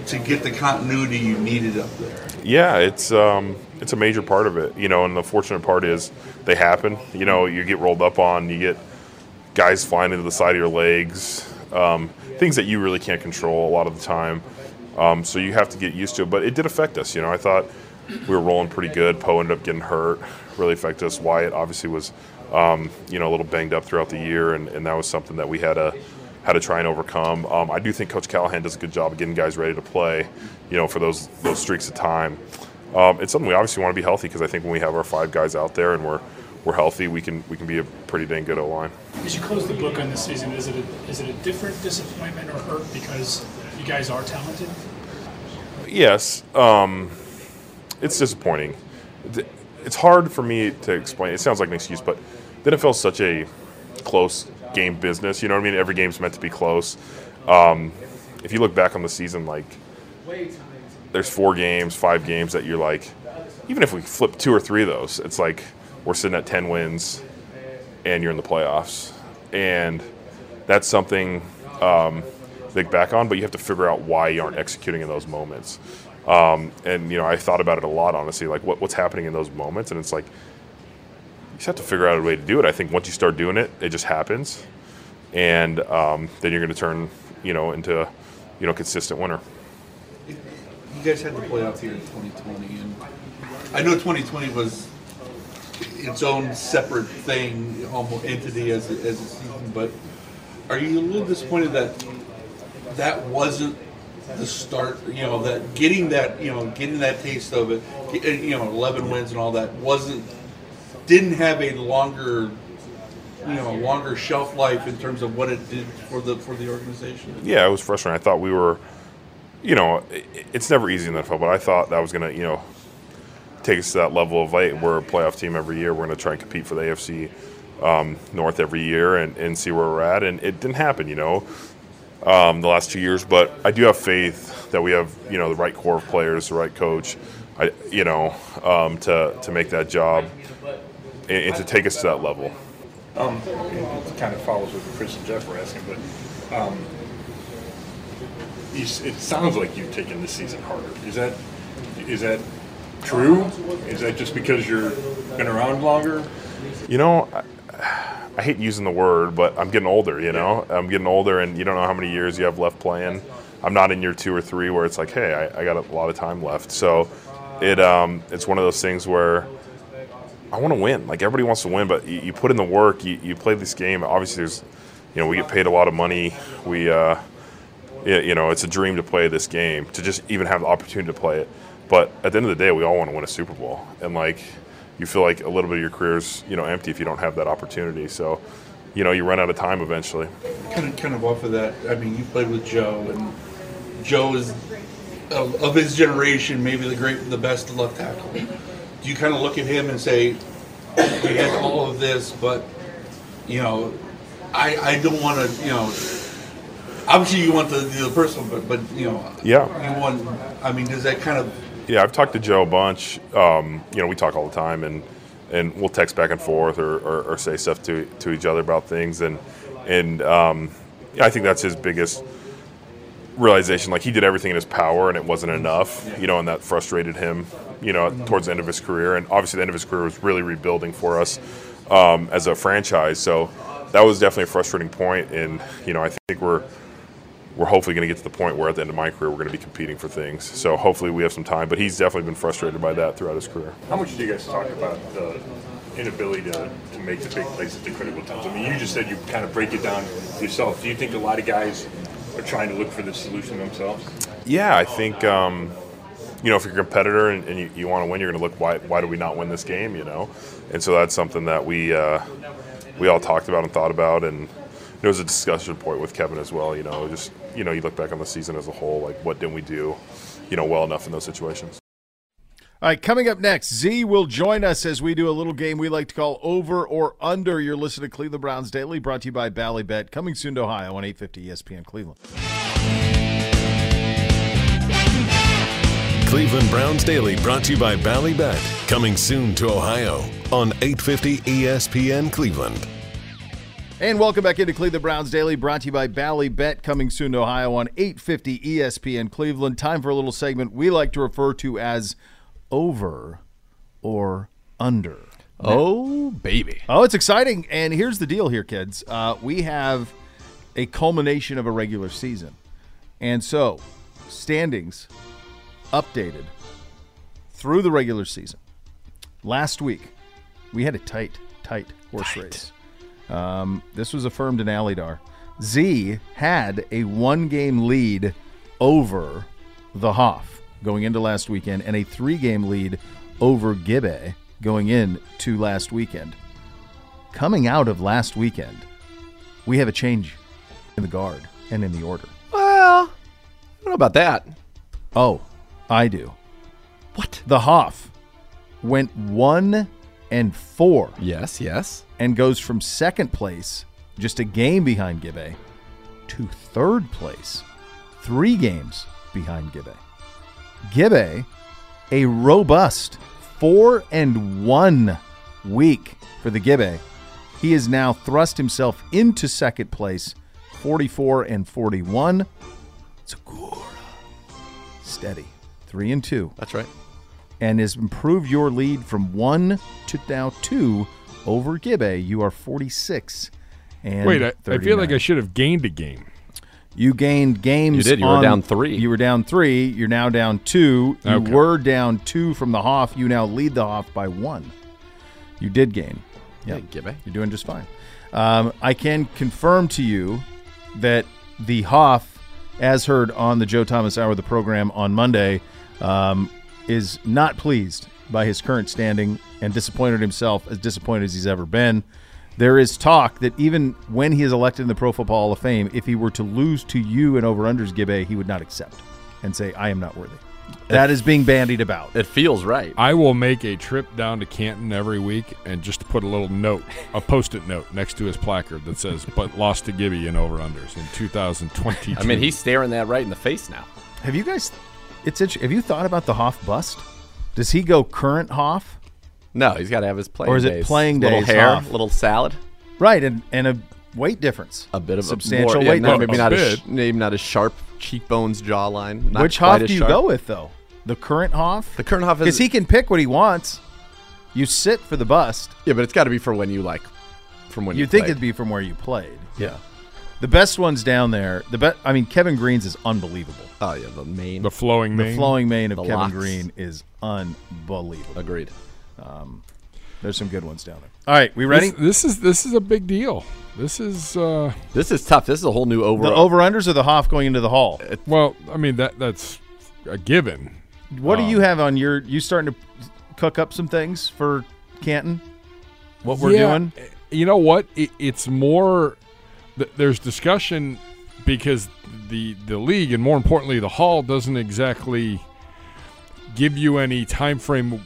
to get the continuity you needed up there? Yeah, it's um, it's a major part of it, you know. And the fortunate part is they happen. You know, you get rolled up on, you get guys flying into the side of your legs, um, things that you really can't control a lot of the time. Um, so you have to get used to it. But it did affect us. You know, I thought we were rolling pretty good. Poe ended up getting hurt, really affected us. Wyatt obviously was, um, you know, a little banged up throughout the year, and, and that was something that we had to had to try and overcome. Um, I do think Coach Callahan does a good job of getting guys ready to play, you know, for those those streaks of time. Um, it's something we obviously want to be healthy because I think when we have our five guys out there and we're we're healthy, we can we can be a pretty dang good O line. As you close the book on this season, is it a, is it a different disappointment or hurt because you guys are talented? Yes, um, it's disappointing. It's hard for me to explain. It sounds like an excuse, but the NFL is such a close game business. You know what I mean? Every game's meant to be close. Um, if you look back on the season, like there's four games, five games that you're like, even if we flip two or three of those, it's like we're sitting at ten wins, and you're in the playoffs, and that's something um, think back on. But you have to figure out why you aren't executing in those moments. Um, and you know, I thought about it a lot, honestly, like what, what's happening in those moments, and it's like you just have to figure out a way to do it. I think once you start doing it, it just happens, and um, then you're going to turn, you know, into, you know, consistent winner. you guys had the playoff here in 2020, and I know 2020 was its own separate thing, almost entity as a, as a season. But are you a little disappointed that that wasn't the start? You know, that getting that you know getting that taste of it, you know, 11 wins and all that wasn't didn't have a longer. You know, longer shelf life in terms of what it did for the for the organization. yeah, it was frustrating. I thought we were, you know, it's never easy in the NFL, but I thought that was to, you know, take us to that level of, hey, we're a playoff team every year. We're going to try and compete for the AFC um, north every year and, and see where we're at. And it didn't happen, you know, um, the last two years. But I do have faith that we have, you know, the right core of players, the right coach, I, you know, um, to to make that job and, and to take us to that level. Um, it kind of follows what Chris and Jeff were asking, but um, you, it sounds like you've taken this season harder. Is that is that true? Is that just because you're been around longer? You know, I, I hate using the word, but I'm getting older. You know, I'm getting older, and you don't know how many years you have left playing. I'm not in year two or three where it's like, hey, I, I got a lot of time left. So it um, it's one of those things where I want to win. Like everybody wants to win, but you, you put in the work. You, you play this game. Obviously, there's, you know, we get paid a lot of money. We, uh, you know, it's a dream to play this game to just even have the opportunity to play it. But at the end of the day, we all want to win a Super Bowl, and like you feel like a little bit of your career's you know empty if you don't have that opportunity. So, you know, you run out of time eventually. kind of kind of off of that. I mean, you played with Joe, and Joe is of, of his generation, maybe the great, the best left tackle. Do you kind of look at him and say, "We had all of this, but you know, I I don't want to, you know." Obviously, you want the the personal, but but you know, Yeah. you want. I mean, does that kind of Yeah, I've talked to Joe a bunch. Um, you know, we talk all the time, and and we'll text back and forth or, or, or say stuff to to each other about things, and and um, I think that's his biggest realization. Like he did everything in his power, and it wasn't enough. You know, and that frustrated him. You know, towards the end of his career, and obviously the end of his career was really rebuilding for us um, as a franchise. So that was definitely a frustrating point, and you know, I think we're we're hopefully going to get to the point where at the end of my career we're going to be competing for things. So hopefully we have some time. But he's definitely been frustrated by that throughout his career. How much do you guys talk about the inability to, to make the big plays at the critical times? I mean, you just said you kind of break it down yourself. Do you think a lot of guys are trying to look for the solution themselves? Yeah, I think um, you know if you're a competitor and, and you, you want to win, you're going to look why why do we not win this game? You know, and so that's something that we uh, we all talked about and thought about, and it was a discussion point with Kevin as well. You know, just you know you look back on the season as a whole, like what didn't we do, you know, well enough in those situations. All right, coming up next, Z will join us as we do a little game we like to call Over or Under. You're listening to Cleveland Browns Daily, brought to you by Bally Bet. Coming soon to Ohio on 850 ESPN Cleveland. Cleveland Browns Daily brought to you by Bally Bet. Coming soon to Ohio on 850 ESPN Cleveland. And welcome back into Cleveland Browns Daily, brought to you by Bally Bet, coming soon to Ohio on 850 ESPN Cleveland. Time for a little segment we like to refer to as Over or Under. Oh, baby. Oh, it's exciting. And here's the deal here, kids. Uh, we have a culmination of a regular season. And so, standings updated through the regular season. Last week, we had a tight, tight horse race. Um, this was affirmed in Alydar. Z had a one game lead over the Hoff going into last weekend and a three game lead over Gibbe going into last weekend. Coming out of last weekend, we have a change in the guard and in the order. Well, I don't know about that. Oh, I do. What? The Hoff went one and four Yes, yes. and goes from second place, just a game behind Gibbe, to third place, three games behind Gibbe. Gibbe, a robust four and one week for the Gibbe. He has now thrust himself into second place, 44 and 41. Zegura. Steady. Three and two That's right. And has improved your lead from one to now two over Gibbe. You are 46 and Wait, I, I feel like I should have gained a game. You gained games. You did. You were down three. You were down three. You're now down two. You Okay. were down two from the Hoff. You now lead the Hoff by one. You did gain. Yeah, Yep. Gibbe. You're doing just fine. Um, I can confirm to you that the Hoff, as heard on the Joe Thomas Hour of the program on Monday, um, is not pleased by his current standing and disappointed himself, as disappointed as he's ever been. There is talk that even when he is elected in the Pro Football Hall of Fame, if he were to lose to you and over unders Gibbe, he would not accept and say, I am not worthy. That is being bandied about. It feels right. I will make a trip down to Canton every week and just put a little note, a post-it note next to his placard that says, "But lost to Gibby in over/unders in 2022." I mean, he's staring that right in the face now. Have you guys? It's int- have you thought about the Hoff bust? Does he go current Hoff? No, he's got to have his playing Or is it days. playing little days hair, off? little salad, Right, and and a weight difference. a bit of substantial a more, yeah, weight no, difference. maybe not A as bit. maybe not as sharp cheekbones, jawline. Not Which Hoff do you sharp. go with though? The current Hoff? The current Hoff is Because he can pick what he wants. You sit for the bust. yeah, but it's got to be for when you like, from when you You'd think played. it'd be from where you played. yeah. The best ones down there. The best. I mean, Kevin Greene's is unbelievable. Oh yeah, the main. the flowing main. The mane. flowing mane of The Kevin locks. Greene is unbelievable. Agreed. There's some good ones down there. All right, we ready? This, this is this is a big deal. This is uh, This is tough. This is a whole new over. the over unders or the Hoff going into the Hall? well, I mean that that's a given. What do Um, you have on your? You starting to cook up some things for Canton? What we're Yeah, doing? You know what? It, it's more. Th- There's discussion because the the league and more importantly the hall doesn't exactly give you any time frame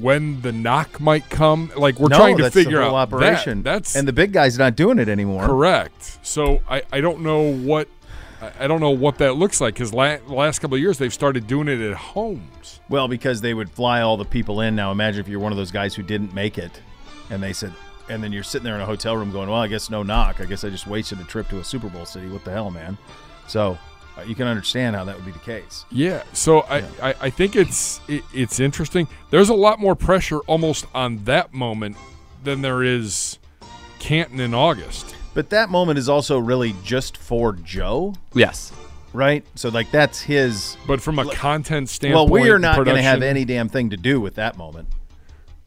when the knock might come. Like we're no, trying to figure out that. That's and the big guy's not doing it anymore. correct. So I I don't know what. I- don't know what that looks like because la- the last couple of years they've started doing it at homes. Well, because they would fly all the people in. Now, imagine if you're one of those guys who didn't make it, and they said, and then you're sitting there in a hotel room going, "Well, I guess no knock. I guess I just wasted a trip to a Super Bowl city. What the hell, man?" So uh, you can understand how that would be the case. Yeah, so I, I, I think it's it, it's interesting. There's a lot more pressure almost on that moment than there is Canton in August. But that moment is also really just for Joe, Yes. right? So like that's his. But from a content standpoint. Well, we are not going to have any damn thing to do with that moment.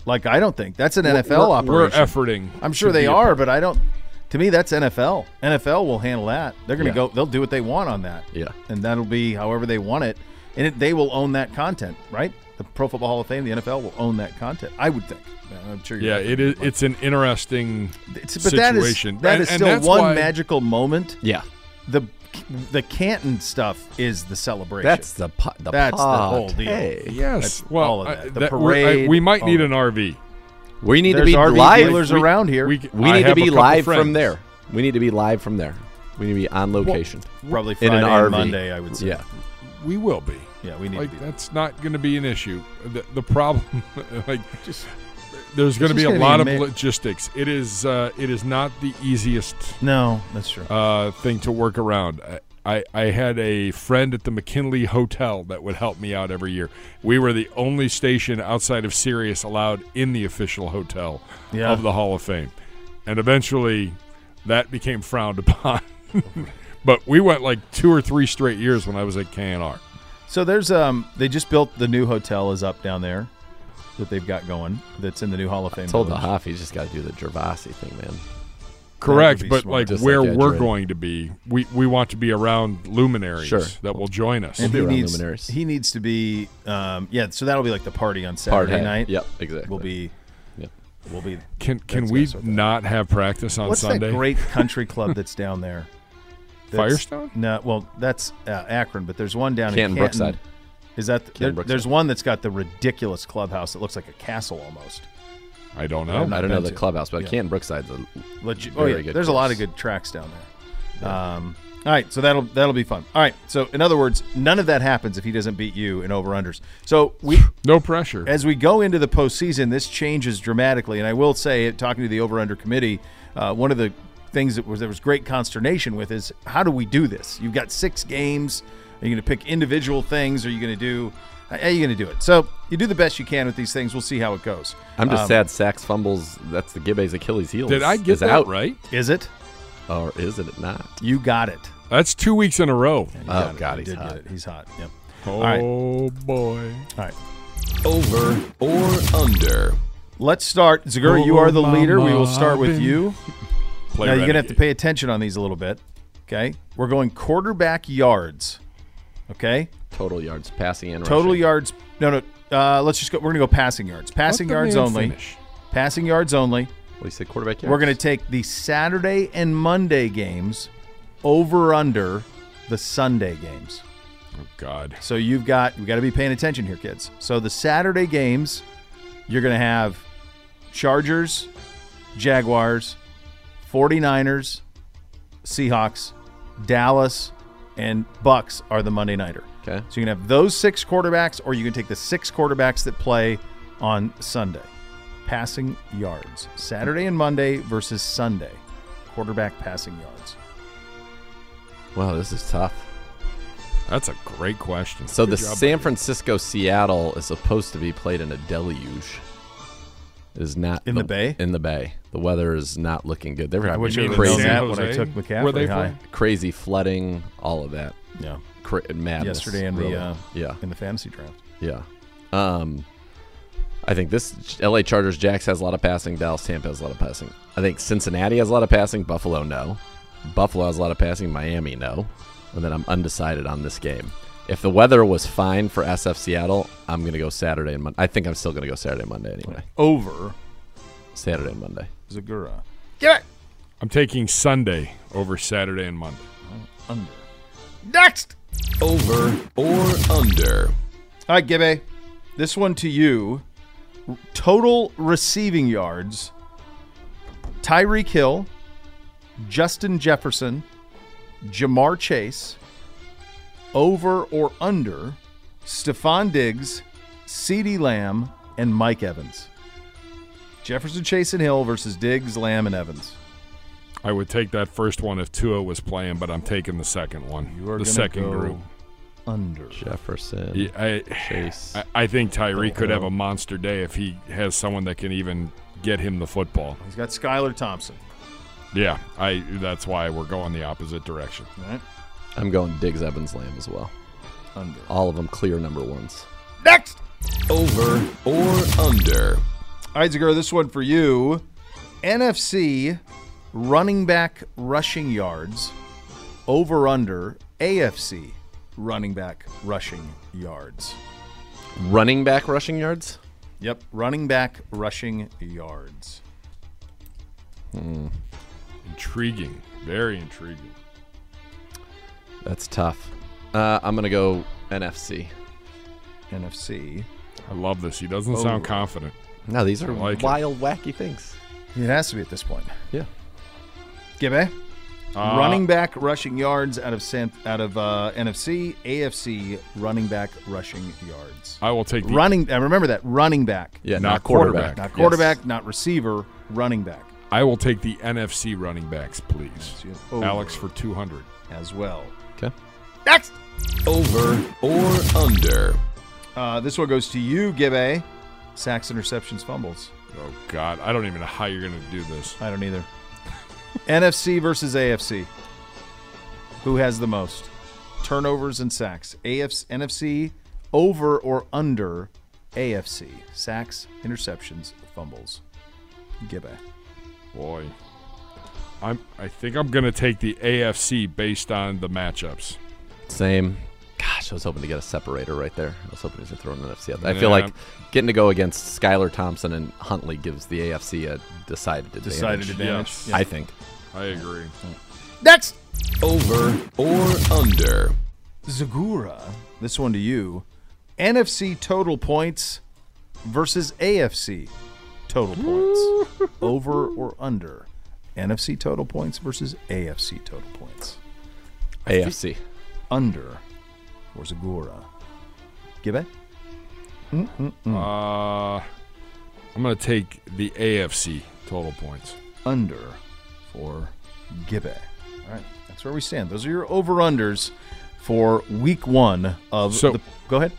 Like I don't think that's an NFL we're, operation. We're efforting. I'm sure they are, but I don't. To me, that's NFL. NFL will handle that. They're going to Yeah. go. They'll do what they want on that. Yeah. and that'll be however they want it, and it, they will own that content, right? The Pro Football Hall of Fame, the NFL will own that content. I would think. I'm sure. You're Yeah, it is. It's an interesting It's, but that is situation. that And- is and still one why- magical moment. Yeah. The the Canton stuff is the celebration. That's the po- the That's the whole pot. deal. Hey. Yes, That's well, all of I- The that- we're- I- parade, we might need an RV. We need to be RV live. dealers We- around here. We, We I need to be couple live from there. We need to be live from there. We need to be on location. Probably in an RV. Monday. I would say. Yeah. We will be. yeah, we need like to be. that's not going to be an issue. The, the problem, like, just there's going to be a lot of logistics. It is. Uh, it is not the easiest No, that's true. uh, thing to work around. I, I, I had a friend at the McKinley Hotel that would help me out every year. We were the only station outside of Sirius allowed in the official hotel Yeah. of the Hall of Fame, and eventually that became frowned upon. but we went like two or three straight years when I was at KNR. So there's um they just built the new hotel is up down there that they've got going that's in the new Hall of Fame. Told the. Hoff he's just got to do the Gervasi thing, man. Correct, but smart. like Just where like we're going to be, we we want to be around luminaries Sure. that will join us. and be he needs luminaries. he needs to be um yeah so that'll be like the party on Saturday Part night. Yep, exactly. We'll be Yep. will be Can can we gonna sort that out. not have practice on what's Sunday? that great country club that's down there? That's- Firestone? No, well that's uh, Akron, but there's one down Canton in Canton. Brookside. Is that there, there's one that's got the ridiculous clubhouse that looks like a castle almost. I don't know. I don't know the to. clubhouse, but Yeah. Canton Brookside's a Legit. Oh Very yeah, good there's a lot of good tracks down there. Um, all right, so that'll that'll be fun. All right, so in other words, none of that happens if he doesn't beat you in over unders. So we, No pressure. as we go into the postseason, this changes dramatically. And I will say, talking to the over under committee, uh, one of the things that was there was great consternation with is how do we do this? You've got six games. Are you going to pick individual things? Are you going to do? How are you going to do it? So you do the best you can with these things. We'll see how it goes. I'm just Um, sad sacks fumbles. That's the Gibbe's Achilles heel. Did I is- get is that out. right? Is it? or is it not? You got it. That's two weeks in a row. You Oh. God, he's hot. it. He's hot. Yep. Oh right. boy. All right. Over or under. Let's start. Zegura, you are the leader. We will start with you. Play now, you're going to have to pay attention on these a little bit. Okay. We're going quarterback yards. Okay. Total yards, passing and Total rushing. yards. No, no. Uh, let's just go. We're going to go passing yards. Passing yards only. finish. Passing yards only. What do you say, quarterback yards? We're going to take the Saturday and Monday games over under the Sunday games. Oh God. So you've got you got to be paying attention here, kids. So the Saturday games, you're going to have Chargers, Jaguars, 49ers, Seahawks, Dallas, and Bucs are the Monday nighter. Okay. So you can have those six quarterbacks, or you can take the six quarterbacks that play on Sunday. Passing yards. Saturday and Monday versus Sunday. Quarterback passing yards. Wow, this is tough. That's a great question. So Good the job, San buddy. Francisco Seattle is supposed to be played in a deluge. It is not In the Bay? In the Bay, the weather is not looking good. They're I wish I having would have crazy, known that San when I Jose? took McCaffrey Where they high. crazy flooding, all of that. Yeah. Cra- madness. Yesterday in really. the uh, yeah, in the fantasy draft. yeah. Um, I think this L.A. Chargers Jacks has a lot of passing. Dallas Tampa has a lot of passing. I think Cincinnati has a lot of passing. Buffalo no. Buffalo has a lot of passing. Miami no. And then I'm undecided on this game. If the weather was fine for SF Seattle, I'm going to go Saturday and Monday. I think I'm still going to go Saturday and Monday anyway. Over Saturday and Monday. Zegura. Get it! I'm taking Sunday over Saturday and Monday. Under. Next. Over or under. All right, Gibbe. This one to you. Total receiving yards. Tyreek Hill, Justin Jefferson, Ja'Marr Chase. Over or under. Stefon Diggs, CeeDee Lamb, and Mike Evans. Jefferson, Chase, and Hill versus Diggs, Lamb, and Evans. I would take that first one if Tua was playing, but I'm taking the second one. You are the second go group. Under. Jefferson. Yeah, I, Chase. I, I think Tyree could have a monster day if he has someone that can even get him the football. He's got Skylar Thompson. Yeah, I. That's why we're going the opposite direction. All right. I'm going Diggs, Evans, Lamb as well. Under. All of them clear number ones. Next. Over or under. All right, Zegura, this one for you. NFC running back rushing yards over under AFC running back rushing yards. Running back rushing yards? Yep, running back rushing yards. Hmm. Intriguing, very intriguing. That's tough. Uh, I'm going to go NFC. NFC. I love this. He doesn't sound confident. No, these are I like it. wild, wacky things. It has to be at this point. Yeah. Gibbe. Uh, running back rushing yards out of San, out of uh, NFC, AFC running back rushing yards. I will take the Running. Uh, remember that running back, Yeah, Not not, quarterback. not Yes. quarterback, not receiver, running back. I will take the NFC running backs, please. Over Alex for 200. as well. Okay. Next. Over or under. Uh, this one goes to you, Gibbe. Sacks, interceptions, fumbles. Oh God, I don't even know how you're going to do this. I don't either. NFC versus AFC. Who has the most turnovers and sacks? AFC, NFC over or under AFC sacks, interceptions, fumbles. Gibbe. Boy, I'm. I think I'm going to take the AFC based on the matchups. Same. Gosh, I was hoping to get a separator right there. I was hoping he was going to throw an NFC out there. I feel like getting to go against Skylar Thompson and Huntley gives the AFC a decided advantage. Decided advantage. Yes. Yeah. I think. I agree. Next. Over or under. Zegura. This one to you. NFC total points versus AFC total points. Over or under. NFC total points versus AFC total points. AFC. Under for Zegura. Gibbe? Uh, I'm going to take the AFC total points. Under for Gibbe. All right. That's where we stand. Those are your over-unders for week one of So- the. Go ahead.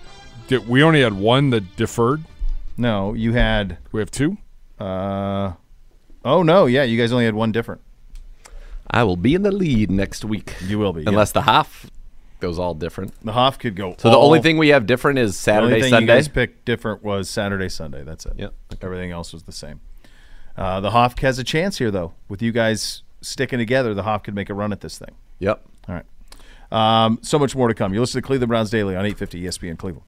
Did, we only had one that deferred. No, you had. We have two. Uh, oh, no. Yeah, you guys only had one different. I will be in the lead next week. You will be. yeah. Unless the Hoff goes all different. The Hoff could go. So the all- only thing we have different is the only Saturday, thing Sunday. you guys picked different was Saturday, Sunday. That's it. Yep. Everything else was the same. Uh, the Hoff has a chance here, though. With you guys sticking together, the Hoff could make a run at this thing. Yep. All right. Um, so much more to come. You listen to Cleveland Browns Daily on 850 ESPN Cleveland.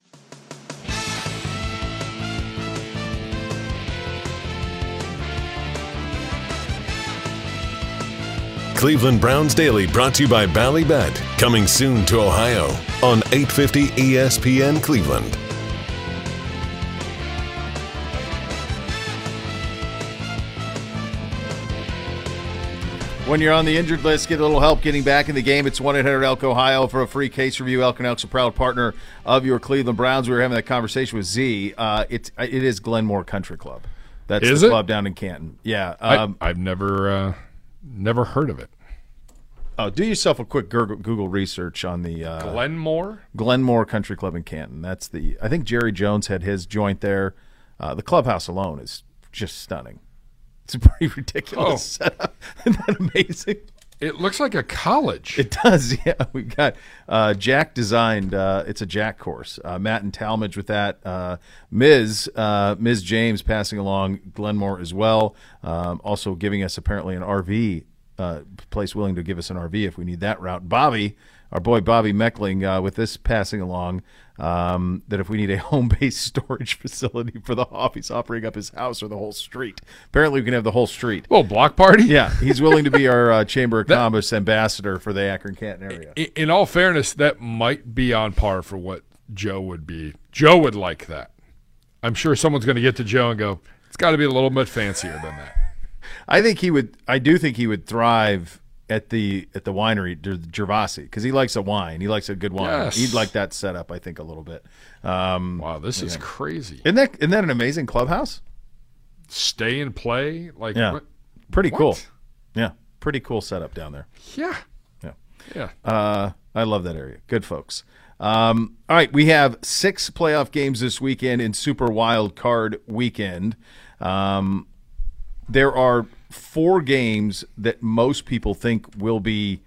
Cleveland Browns Daily brought to you by Bally Bet. Coming soon to Ohio on 850 ESPN Cleveland. When you're on the injured list, get a little help getting back in the game. It's 1 800 Elk Ohio for a free case review. Elk and Elk's a proud partner of your Cleveland Browns. We were having that conversation with Z. Uh, it's, it is Glenmoor Country Club. That's Is the it? club down in Canton. Yeah. Um, I, I've never uh, never heard of it. oh, do yourself a quick Google, research on the uh, Glenmoor. Glenmoor Country Club in Canton. That's the. I think Jerry Jones had his joint there. Uh, the clubhouse alone is just stunning. It's a pretty ridiculous Oh. setup. Isn't that amazing? It looks like a college. It does, yeah. We got uh, Jack designed. Uh, it's a Jack course. Uh, Matt and Tallmadge with that. Uh, Ms. Uh, Ms. James passing along Glenmoor as well. Um, also giving us apparently an RV uh, place willing to give us an RV if we need that route. Bobby, our boy Bobby Meckling, uh, with this passing along. Um, that if we need a home-based storage facility for the Hoff, he's offering up his house or the whole street. Apparently, we can have the whole street. Well, block party. Yeah, he's willing to be our uh, Chamber of Commerce ambassador for the Akron Canton area. I- In all fairness, that might be on par for what Joe would be. Joe would like that. I'm sure someone's going to get to Joe and go, "It's got to be a little bit fancier than that." I think he would. I do think he would thrive at the at the winery, the Gervasi, because he likes a wine. He likes a good wine. Yes. He'd like that setup. I think a little bit. Um, Wow, this is crazy. isn't that isn't that an amazing clubhouse? Stay and play, like Yeah, what? pretty What? cool. Yeah, pretty cool setup down there. Yeah, Yeah. yeah. Uh, I love that area. Good folks. Um, all right, we have six playoff games this weekend in Super Wild Card Weekend. Um, there are four games that most people think will be.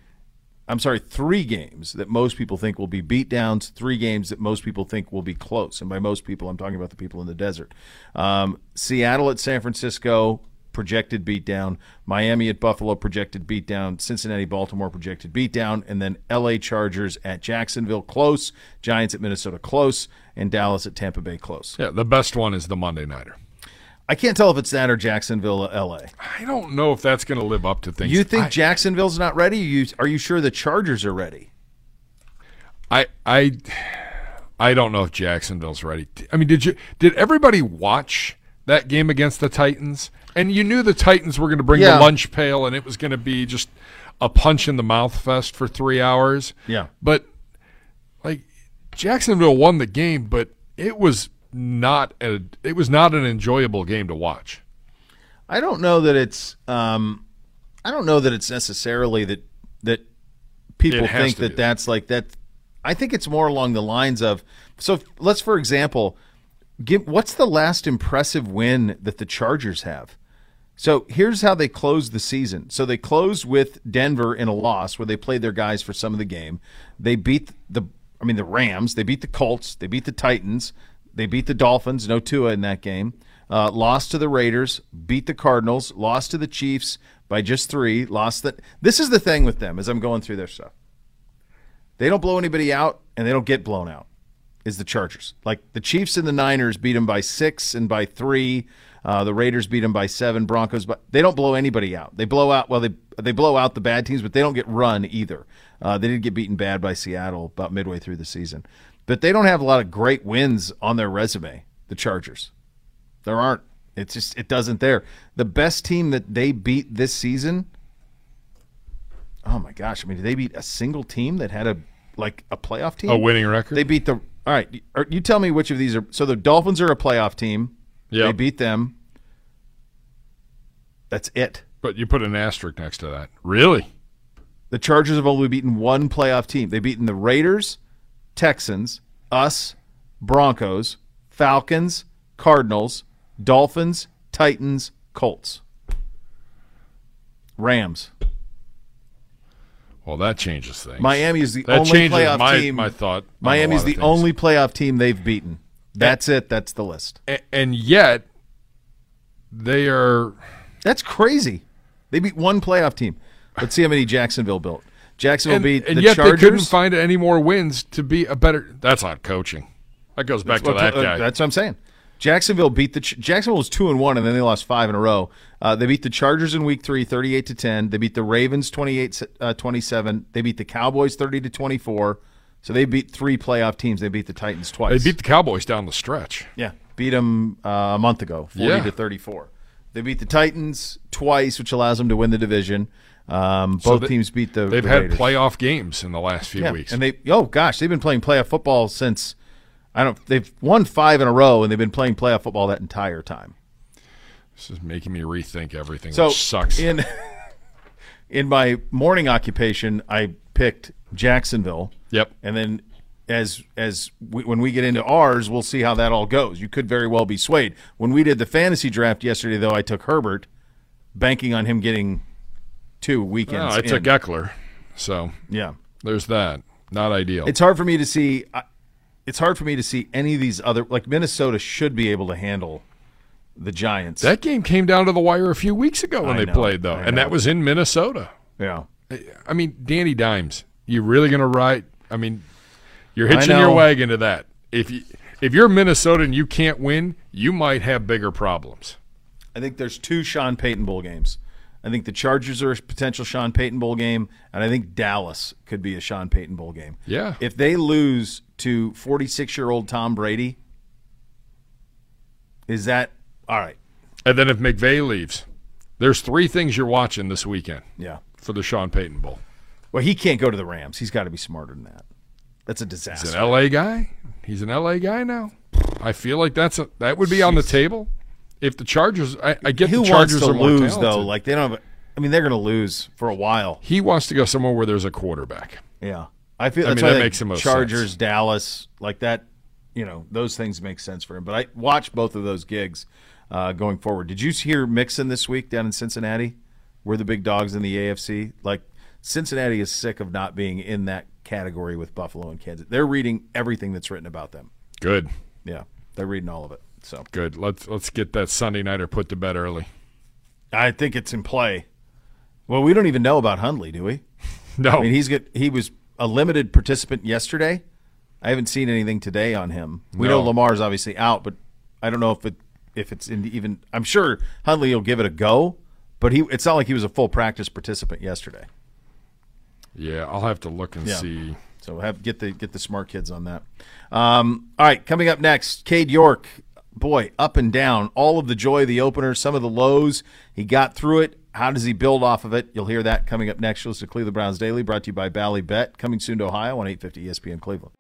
I'm sorry, three games that most people think will be beatdowns. Three games that most people think will be close, and by most people, I'm talking about the people in the desert. Um, Seattle at San Francisco, projected beatdown. Miami at Buffalo, projected beatdown. Cincinnati, Baltimore, projected beatdown. And then LA Chargers at Jacksonville, close. Giants at Minnesota, close. And Dallas at Tampa Bay, close. Yeah, the best one is the Monday Nighter. I can't tell if it's that or Jacksonville, LA. I don't know if that's going to live up to things. You think I, Jacksonville's not ready? You, are you sure the Chargers are ready? I I I don't know if Jacksonville's ready. I mean, did you did everybody watch that game against the Titans? And you knew the Titans were going to bring Yeah. the lunch pail, and it was going to be just a punch in the mouth fest for three hours. Yeah. But like Jacksonville won the game, but it was not a it was not an enjoyable game to watch. I don't know that it's. Um, I don't know that it's necessarily that that people think that that's like that. I think it's more along the lines of. So let's, for example, give what's the last impressive win that the Chargers have. So here's how they closed the season. So they closed with Denver in a loss where they played their guys for some of the game. They beat the I mean the Rams, they beat the Colts, they beat the Titans, they beat the Dolphins, no Tua in that game. Uh, lost to the Raiders, beat the Cardinals, lost to the Chiefs by just 3, lost that This is the thing with them as I'm going through their stuff. They don't blow anybody out and they don't get blown out. Is the Chargers like the Chiefs and the Niners beat them by six and by three? Uh, the Raiders beat them by seven. Broncos, but they don't blow anybody out. They blow out well. They they blow out the bad teams, but they don't get run either. Uh, they didn't get beaten bad by Seattle about midway through the season, but they don't have a lot of great wins on their resume. The Chargers, there aren't. It's just it doesn't there. The best team that they beat this season Oh my gosh! I mean, did they beat a single team that had a like a playoff team? A winning record? They beat the. All right, er, you tell me which of these are. So the Dolphins are a playoff team. Yeah. They beat them. That's it. But you put an asterisk next to that. Really? The Chargers have only beaten one playoff team. They've beaten the Raiders, Texans, us, Broncos, Falcons, Cardinals, Dolphins, Titans, Colts, Rams. Well, that changes things. Miami is the That only changes playoff my- team. my thought on a Miami's the things. only playoff team they've beaten. That's it. That's the list. And yet they are That's crazy. They beat one playoff team. Let's see how many Jacksonville built. Jacksonville and, beat and the yet Chargers. they couldn't find any more wins to be a better. That's not coaching. That goes back to Well, that uh, guy. That's what I'm saying. Jacksonville beat the Jacksonville was two and one, and then they lost five in a row. Uh, they beat the Chargers in Week Three, 38 to ten. They beat the Ravens 28 uh, 27. They beat the Cowboys 30 to 24. So they beat three playoff teams. They beat the Titans twice. They beat the Cowboys down the stretch. yeah, beat them uh, a month ago, forty Yeah. to thirty-four. They beat the Titans twice, which allows them to win the division. Um, So both they- teams beat the. They've the had playoff games in the last few Yeah, weeks. and they oh gosh, they've been playing playoff football since I don't. They've won five in a row, and they've been playing playoff football that entire time. this is making me rethink everything. So which sucks. in in my morning occupation, I picked Jacksonville. Yep. And then as as we, when we get into ours, we'll see how that all goes. You could very well be swayed. When we did the fantasy draft yesterday, though, I took Herbert, banking on him getting two weekends. Well, I in. took Ekeler, so yeah. there's that. Not ideal. It's hard for me to see. It's hard for me to see any of these other like Minnesota should be able to handle the Giants. that game came down to the wire a few weeks ago when I they know, played, though, I and know. that was in Minnesota. yeah. I mean, Danny Dimes, you really going to ride? I mean, you're hitching your wagon to that. If you if you're Minnesota and you can't win, you might have bigger problems. I think there's two Sean Payton bowl games. I think the Chargers are a potential Sean Payton bowl game, and I think Dallas could be a Sean Payton bowl game. Yeah. If they lose to 46 year old Tom Brady, is that all right? And then if McVay leaves, there's three things you're watching this weekend Yeah. for the Sean Payton Bowl. Well, he can't go to the Rams. He's got to be smarter than that. That's a disaster. He's an LA guy. He's an LA guy now. I feel like that's a that would be on the table. If the Chargers, I, I get Who the Chargers wants to are lose though? Like they don't have. I mean, they're going to lose for a while. he wants to go somewhere where there's a quarterback. Yeah, I feel I mean, that makes the most Chargers, sense. Dallas, like that. You know, those things make sense for him. But I watched both of those gigs uh, going forward. Did you hear Mixon this week down in Cincinnati? We're the big dogs in the AFC. Like Cincinnati is sick of not being in that category with Buffalo and Kansas. They're reading everything that's written about them. Good, Yeah, they're reading all of it. So good. Let's let's get that Sunday nighter put to bed early. I think it's in play. Well, we don't even know about Huntley, do we? No, I mean, he's get he was a limited participant yesterday. I haven't seen anything today on him. We know No. Lamar's obviously out, but I don't know if it if it's in even. I'm sure Huntley will give it a go, but he it's not like he was a full practice participant yesterday. yeah, I'll have to look and Yeah. see. So have get the get the smart kids on that. Um, all right, coming up next, Cade York. Boy, up and down, all of the joy of the opener, some of the lows. He got through it. How does he build off of it? You'll hear that coming up next. You'll listen to Cleveland Browns Daily, brought to you by Bally Bet, coming soon to Ohio on 850 ESPN Cleveland.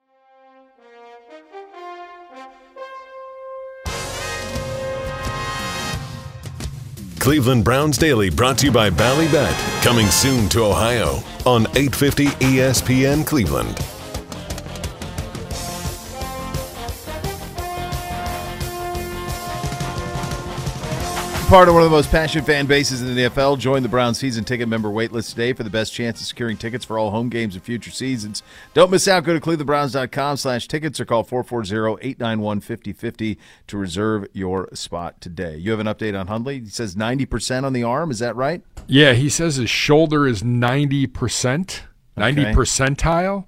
Cleveland Browns Daily brought to you by Bally Bet. Coming soon to Ohio on 850 ESPN Cleveland. Part of one of the most passionate fan bases in the NFL. Join the Brown season ticket member waitlist today for the best chance of securing tickets for all home games and future seasons. Don't miss out. Go to clevelandbrowns.com slash tickets or call 440-891-5050 to reserve your spot today. You have an update on Huntley? He says 90% on the arm. Is that right? Yeah, he says his shoulder is ninety percent, ninety Okay. percentile,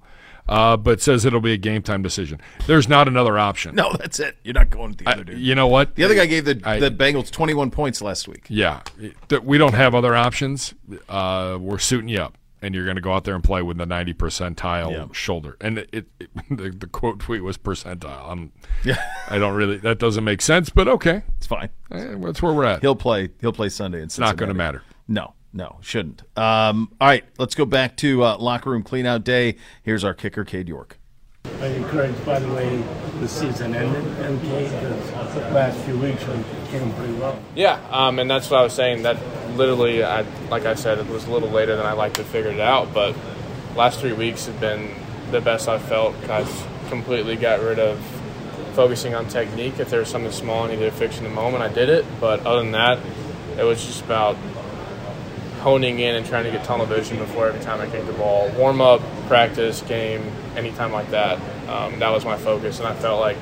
uh, but says it'll be a game time decision. There's not another option. No, that's it. You're not going with the I- other dude. you know what? The other guy gave the, I- the Bengals 21 points last week. Yeah, th- we don't have other options. Uh, we're suiting you up, and you're going to go out there and play with the 90 percentile Yeah. shoulder. And it, it, the, the quote tweet was percentile. I'm, Yeah, I don't really. That doesn't make sense, but okay, it's fine. Eh, that's where we're at. He'll play. He'll play Sunday. It's not going to matter. No, no, shouldn't. Um, all right, let's go back to uh, locker room cleanout day. Here's our kicker, Cade York. I'm encouraged by the way the season ended, MK, because the last few weeks we came pretty well. Yeah, um, and that's what I was saying. That literally, I, like I said, it was a little later than I like to figure it out. But last three weeks have been the best I've felt. I've completely got rid of focusing on technique. If there was something small I needed to fix in the moment, I did it. But other than that, it was just about honing in and trying to get tunnel vision before every time I kicked the ball. Warm up, practice, game, anytime like that. Um, that was my focus, and I felt like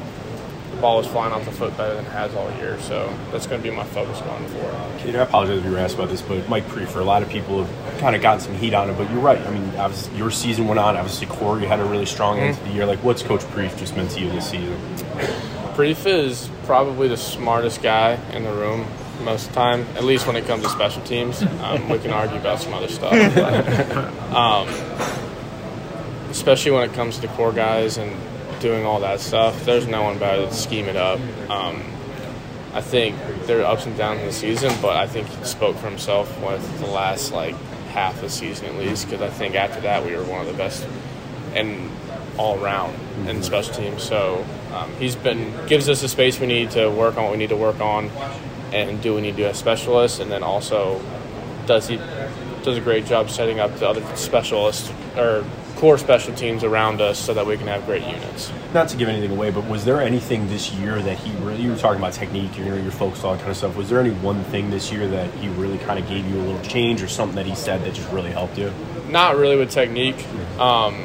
the ball was flying off the foot better than it has all year. So that's going to be my focus going forward. Cade, I apologize if you were asked about this, but Mike Priefer, a lot of people have kind of gotten some heat on him, but you're right. I mean, obviously, your season went on. Obviously, Corey had a really strong end to the year. Like, what's Coach Preef just meant to you this season? Preef is probably the smartest guy in the room most of the time, at least when it comes to special teams. Um, we can argue about some other stuff. But, um, especially when it comes to core guys and doing all that stuff. There's no one better to scheme it up. Um, I think there are ups and downs in the season, but I think he spoke for himself with the last like half of the season at least. Because I think after that we were one of the best and all around in special teams. So um, he's been gives us the space we need to work on what we need to work on, and do we need to do as specialists, and then also does he does a great job setting up the other specialists or core special teams around us so that we can have great units. Not to give anything away, but was there anything this year that he really, you were talking about technique, you know, your focus on kind of stuff. Was there any one thing this year that he really kind of gave you a little change or something that he said that just really helped you? Not really with technique. Um,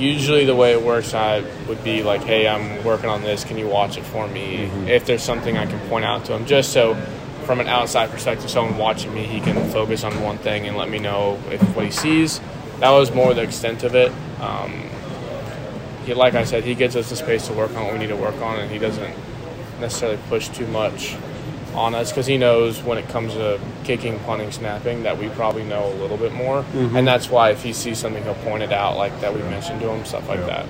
usually the way it works I would be like, hey, I'm working on this. Can you watch it for me? Mm-hmm. If there's something I can point out to him, just so from an outside perspective, someone watching me, he can focus on one thing and let me know if what he sees. That was more the extent of it. Um, he, like I said, he gives us the space to work on what we need to work on, and he doesn't necessarily push too much on us because he knows when it comes to kicking, punting, snapping that we probably know a little bit more, Mhm. and that's why if he sees something, he'll point it out like that we mentioned to him, stuff like that.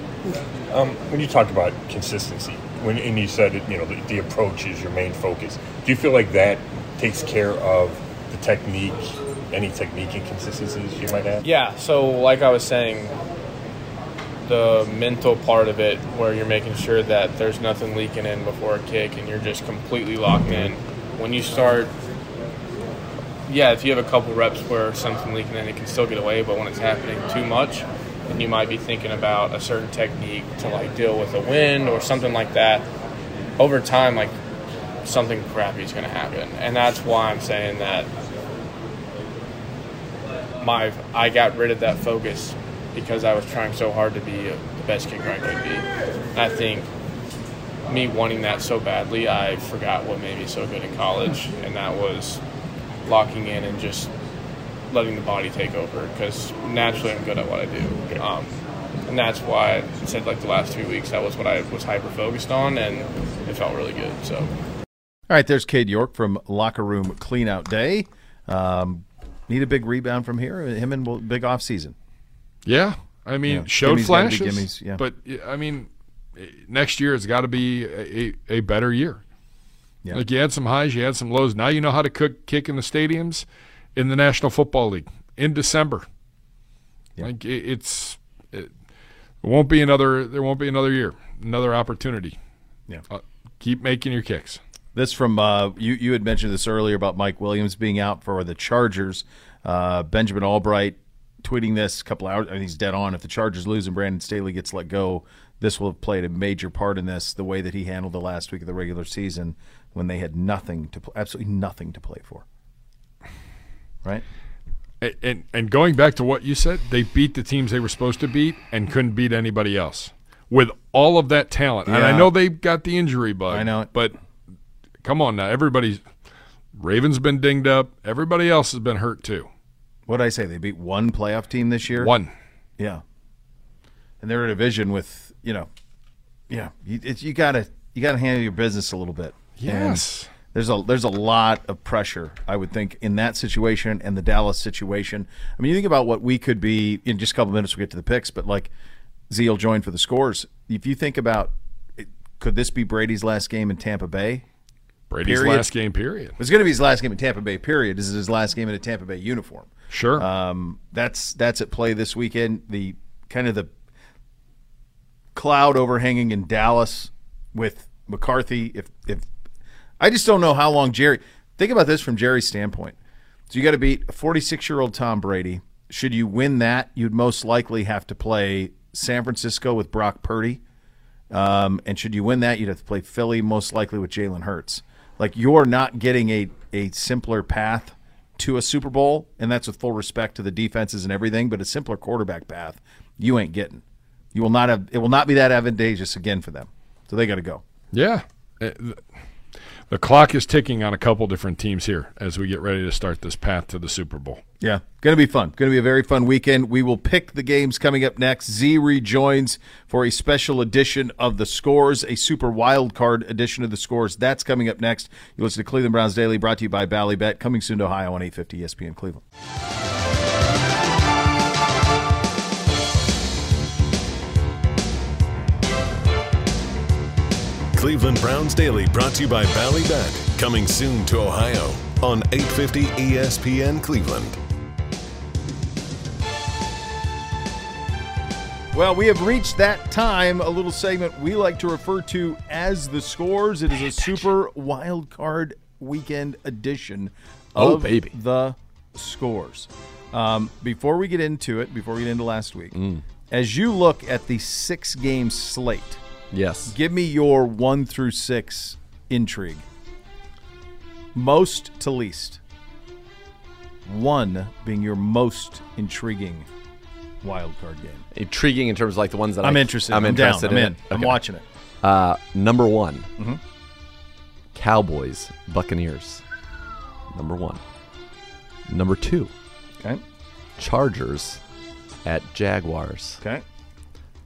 Um, when you talked about consistency, when and you said you know the, the approach is your main focus, do you feel like that takes care of the technique, any technique inconsistencies you might have? Yeah, so like I was saying, the mental part of it, where you're making sure that there's nothing leaking in before a kick and you're just completely locked in. When you start, yeah, if you have a couple reps where something leaking in, it can still get away, but when it's happening too much, then you might be thinking about a certain technique to like deal with the wind or something like that. Over time, like something crappy is going to happen, and that's why I'm saying that my I got rid of that focus because I was trying so hard to be the best kicker I could be. And I think me wanting that so badly, I forgot what made me so good in college, and that was locking in and just letting the body take over. Because naturally, I'm good at what I do, um, and that's why I said like the last few weeks that was what I was hyper focused on, and it felt really good. So. All right, there's Cade York from Locker Room Cleanout Day. Um, need a big rebound from here. Him and big off season. Yeah, I mean, Yeah. showed Gimme's flashes, gimmes, yeah. but I mean, next year it's got to be a, a better year. Yeah. Like you had some highs, you had some lows. Now you know how to cook, kick in the stadiums in the National Football League in December. Like it, it's, it, won't be another. There won't be another year, another opportunity. Yeah. Uh, keep making your kicks. This from uh, you. You had mentioned this earlier about Mike Williams being out for the Chargers. Uh, Benjamin Allbright tweeting this a couple hours. I think he's dead on. If the Chargers lose and Brandon Staley gets let go, this will have played a major part in this. The way that he handled the last week of the regular season when they had nothing to, absolutely nothing to play for. Right. And, and and going back to what you said, they beat the teams they were supposed to beat and couldn't beat anybody else with all of that talent. And I know they got the injury bug. I know it. but come on now, everybody's Ravens been dinged up. Everybody else has been hurt too. What did I say? They beat one playoff team this year. One. Yeah. And they're in a division with you know, yeah. You, it's, you gotta you gotta handle your business a little bit. And Yes. there's a there's a lot of pressure I would think in that situation and the Dallas situation. I mean, you think about what we could be in just a couple minutes. We'll get to the picks, but like Zeal joined for the scores. If you think about, could this be Brady's last game in Tampa Bay? Brady's Period? last game, period. It's going to be his last game in Tampa Bay. Period. This is his last game in a Tampa Bay uniform. Sure. Um, that's that's at play this weekend. The kind of the cloud overhanging in Dallas with McCarthy. If if I just don't know how long Jerry. Think about this from Jerry's standpoint. So you got to beat a 46 year old Tom Brady. Should you win that, you'd most likely have to play San Francisco with Brock Purdy. Um, and should you win that, you'd have to play Philly, most likely with Jalen Hurts. Like you're not getting a a simpler path to a Super Bowl, and that's with full respect to the defenses and everything. But a simpler quarterback path, you ain't getting. You will not have. It will not be that advantageous again for them. So they got to go. Yeah. Th- The clock is ticking on a couple different teams here as we get ready to start this path to the Super Bowl. Yeah, going to be fun. Going to be a very fun weekend. We will pick the games coming up next. Z rejoins for a special edition of the scores, a super wild card edition of the scores. That's coming up next. You listen to Cleveland Browns Daily, brought to you by Bally Bet, coming soon to Ohio on 850 ESPN Cleveland. Cleveland Browns Daily brought to you by Bally Bet. Coming soon to Ohio on E 850 ESPN Cleveland. Well, we have reached that time, a little segment we like to refer to as the scores. It is a super wild card weekend edition Oh, of baby. the scores. Um, before we get into it, before we get into last week, Mm. as you look at the six game slate, Yes. give me your one through six intrigue. Most to least. One being your most intriguing wild card game. Intriguing in terms of like the ones that I'm I, interested. I'm, I'm down. interested I'm in. in. it. I'm watching it. Uh, number one, Mhm. Cowboys, Buccaneers. Number one. Number two, Okay. Chargers at Jaguars. Okay.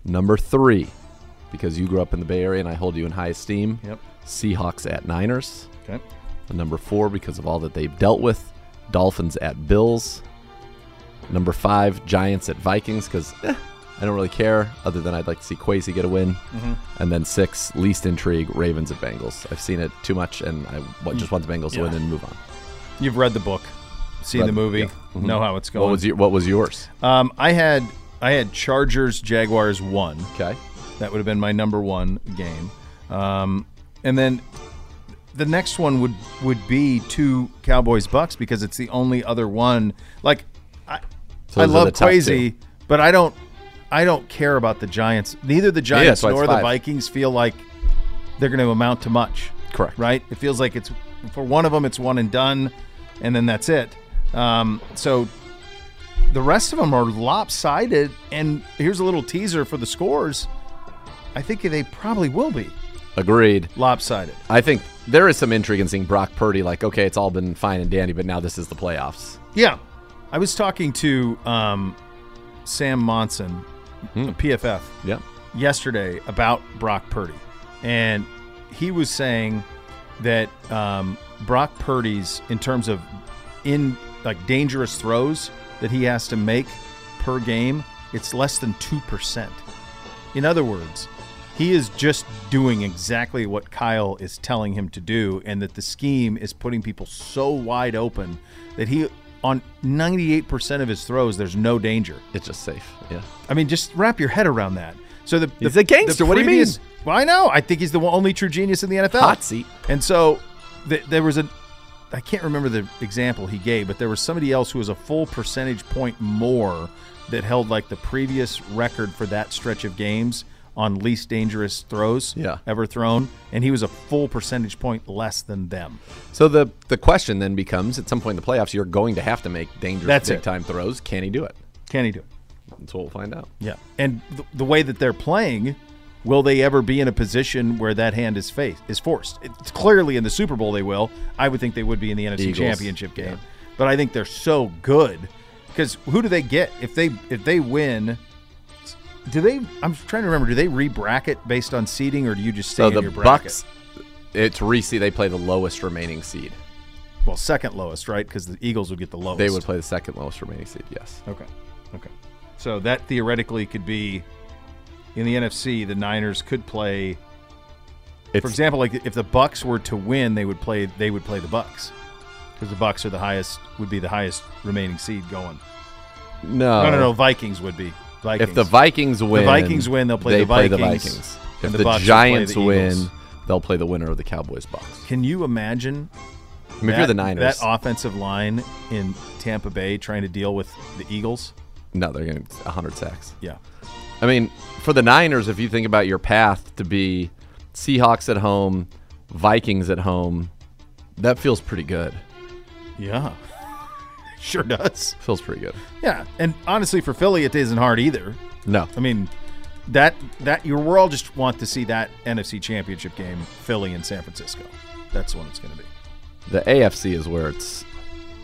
Number three, because you grew up in the Bay Area and I hold you in high esteem. Yep. Seahawks at Niners. Okay. Number four, because of all that they've dealt with, Dolphins at Bills. Number five, Giants at Vikings, because eh, I don't really care, other than I'd like to see Quasi get a win. Mhm. And then six, least intrigue, Ravens at Bengals. I've seen it too much, and I just want the Bengals to win Yeah. and move on. You've read the book, seen Read the the- movie, yeah. Mhm. know how it's going. What was your, What was yours? Um, I had I had Chargers Jaguars one. Okay. That would have been my number one game. Um, and then the next one would would be two Cowboys Bucks because it's the only other one. Like I, So I love Quasi, but I don't I don't care about the Giants. Neither the Giants it's nor the. Vikings feel like they're going to amount to much. Correct. Right? It feels like it's for one of them it's one and done, and then that's it. Um, so the rest of them are lopsided. And here's a little teaser for the scores. I think they probably will be Agreed. lopsided. I think there is some intrigue in seeing Brock Purdy. Like, okay, it's all been fine and dandy, but now this is the playoffs. Yeah. I was talking to um, Sam Monson, PFF, Yep. yesterday about Brock Purdy. And he was saying that um, Brock Purdy's, in terms of in like dangerous throws that he has to make per game, it's less than 2%. In other words, he is just doing exactly what Kyle is telling him to do, and that the scheme is putting people so wide open that he, on 98% of his throws, there's no danger. It's just safe. Yeah. I mean, just wrap your head around that. So the He's the, a gangster. the What do you mean? Well, I know. I think he's the only true genius in the NFL. Hot seat. And so th- there was a, I can't remember the example he gave, but there was somebody else who was a full percentage point more that held like the previous record for that stretch of games on least dangerous throws Yeah. ever thrown, and he was a full percentage point less than them. So the the question then becomes: at some point in the playoffs, you're going to have to make dangerous That's big it. time throws. Can he do it? Can he do it? That's what we'll find out. Yeah. And th- the way that they're playing, will they ever be in a position where that hand is faced is forced? It's clearly in the Super Bowl they will. I would think they would be in the NFC Eagles. Championship game. But I think they're so good because who do they get if they if they win? Do they? I'm trying to remember. Do they re-bracket based on seeding, or do you just stay So in the your bracket? Bucks, it's reseed. They play the lowest remaining seed. Well, second lowest, right? Because the Eagles would get the lowest. They would play the second lowest remaining seed. Yes. Okay. Okay. So that theoretically could be in the NFC. The Niners could play. It's, For example, like if the Bucks were to win, they would play. They would play the Bucks because the Bucks are the highest. Would be the highest remaining seed going. no, no, no, no. Vikings would be. Vikings. If the Vikings win, the Vikings win, they'll play they the play the Vikings, Vikings. If the the, Bucks will play Giants win, they'll play the winner of the Cowboys box. Can you imagine? I mean, if you're the Niners, that offensive line in Tampa Bay trying to deal with the Eagles. no, they're going to 100 sacks. Yeah. I mean, for the Niners, if you think about your path to be Seahawks at home, Vikings at home, that feels pretty good. Yeah. Sure does. Feels pretty good. Yeah, and honestly, for Philly, it isn't hard either. No, I mean, that that you we're all just want to see that NFC Championship game, Philly and San Francisco. That's when it's going to be. the AFC is where it's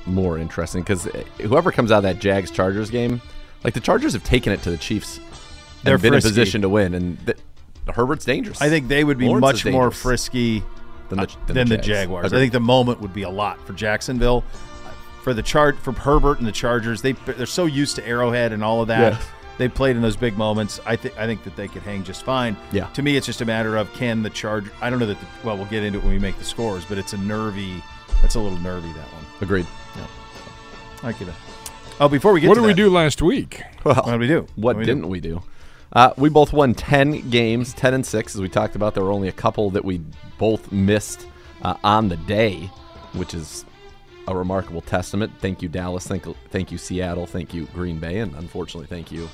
more interesting because whoever comes out of that Jags Chargers game, like the Chargers have taken it to the Chiefs, They're been frisky. in position to win, and th- Herbert's dangerous. I think they would be Lawrence much more frisky than the, uh, than than the, Jags. Jaguars. I think the moment would be a lot for Jacksonville. For the chart for Herbert and the Chargers, they they're so used to Arrowhead and all of that Yes. they played in those big moments. I think I think that they could hang just fine. Yeah. To me, it's just a matter of can the charge. I don't know that. The, well, we'll get into it when we make the scores, but it's a nervy. That's a little nervy that one. Agreed. Yeah. I give it. Oh, before we get What to did we do last week? Well, What did we do? What did we didn't we do? Uh, we both won 10 games, 10 and 6, as we talked about. There were only a couple that we both missed uh, on the day, which is a remarkable testament. Thank you, Dallas. Thank, thank you, Seattle. Thank you, Green Bay. And unfortunately, thank you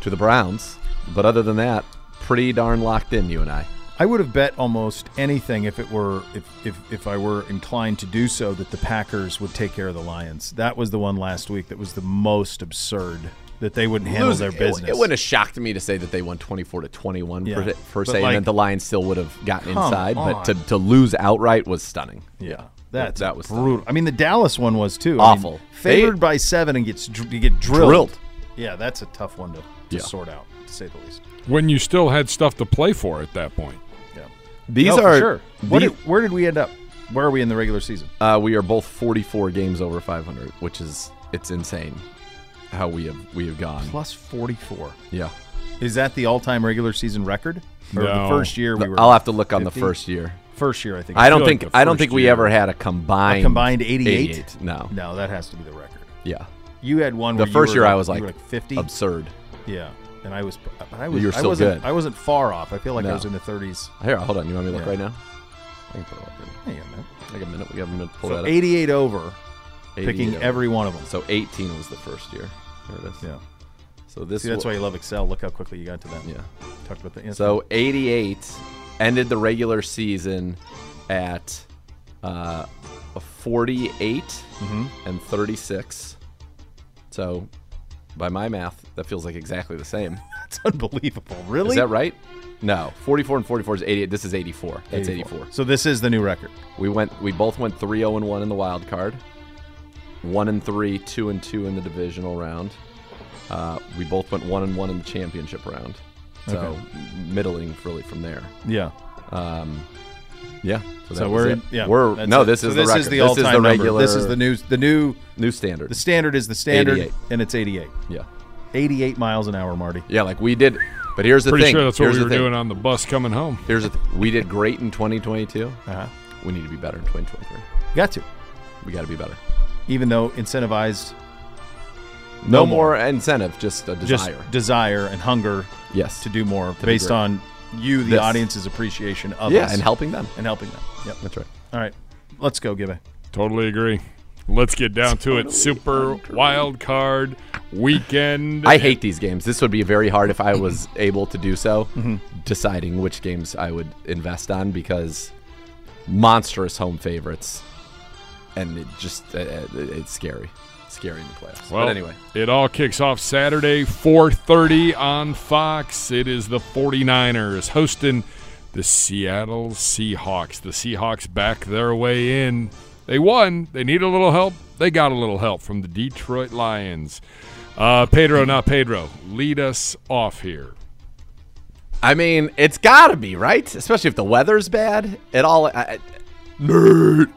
to the Browns. But other than that, pretty darn locked in, you and I. I would have bet almost anything if it were if, if if I were inclined to do so that the Packers would take care of the Lions. That was the one last week that was the most absurd that they wouldn't handle Lose- their it- business. It, wouldn't have shocked me to say that they won 24 to 21 Yeah. per, per se, like- and that the Lions still would have gotten inside. on. But to, to lose outright was stunning. Yeah, that's that was brutal. I mean, the Dallas one was too I mean, Awful. favored They- by seven and gets you get drilled. Drilled. Yeah, that's a tough one to, to Yeah. sort out, to say the least. When you still had stuff to play for at that point. Yeah, These No, are sure. What the- did, where did we end up? Where are we in the regular season? Uh, we are both 44 games over 500, which is it's insane how we have we have gone. Plus forty four. Yeah, Is that the all time regular season record? Or the No. first year we were? I'll have to look on the first year. First year, I think. I don't feel like think I don't think we ever had a combined A combined 88? No, No, that has to be the record. yeah, You had one. The first year I was you like, fifty. absurd. Yeah, and I was. But I was. You're I still wasn't, good. I wasn't far off. I feel like I was in the thirties. Here, hold on. You want me to look Yeah. right now? I can put it up. Hang on, man. Like a minute. We have a minute. to Pull So that up. eighty-eight over, 88 picking over. every one of them. So 18 was the first year. There it is. Yeah. So this. See, that's why you love Excel. Look how quickly you got to that. Yeah. Talked about the. So 88 ended the regular season at uh, a 48 Mhm. and 36. So by my math, that feels like exactly the same. That's unbelievable. Really? Is that right? No, 44 and 44 is 88. This is 84. That's 84. So this is the new record. We went. We both went 3-0 and 1 in the wild card. One and three, two and two in the divisional round. Uh, we both went one and one in the championship round. So Okay. middling really from there. Yeah. Um, yeah. So, So that we're yeah. We're that's no. it. This So is this the is the this all-time is the number. regular. This is the new the new new standard. The standard is the standard, 88. and it's eighty-eight. Yeah. Eighty-eight miles an hour, Marty. Yeah, like we did. But here's the Pretty thing. sure that's what we the were thing. doing on the bus coming home. Here's the th- we did great in 2022. Uh-huh. We need to be better in 2023. Got to. We got to be better. Even though incentivized, No, No more. more. incentive, just a desire. just desire and hunger. Yes. To do more To based on you, the This. audience's appreciation of Yeah, us. and helping them. and helping them. Yep. That's right. All right, let's go, Gibby. Totally agree. Let's get down to it. Super wild card weekend. I hate these games. This would be very hard if I was able to do so, Mm-hmm. deciding which games I would invest on because monstrous home favorites, and it just uh, uh, it's scary, scary in the playoffs. Well, but anyway, it all kicks off Saturday, 4:30 on Fox. It is the 49ers hosting the Seattle Seahawks. The Seahawks back their way in. They won. They need a little help. They got a little help from the Detroit Lions. Uh, Pedro, not Pedro. Lead us off here. I mean it's got to be right, especially if the weather's bad. It all. I, I, nerd.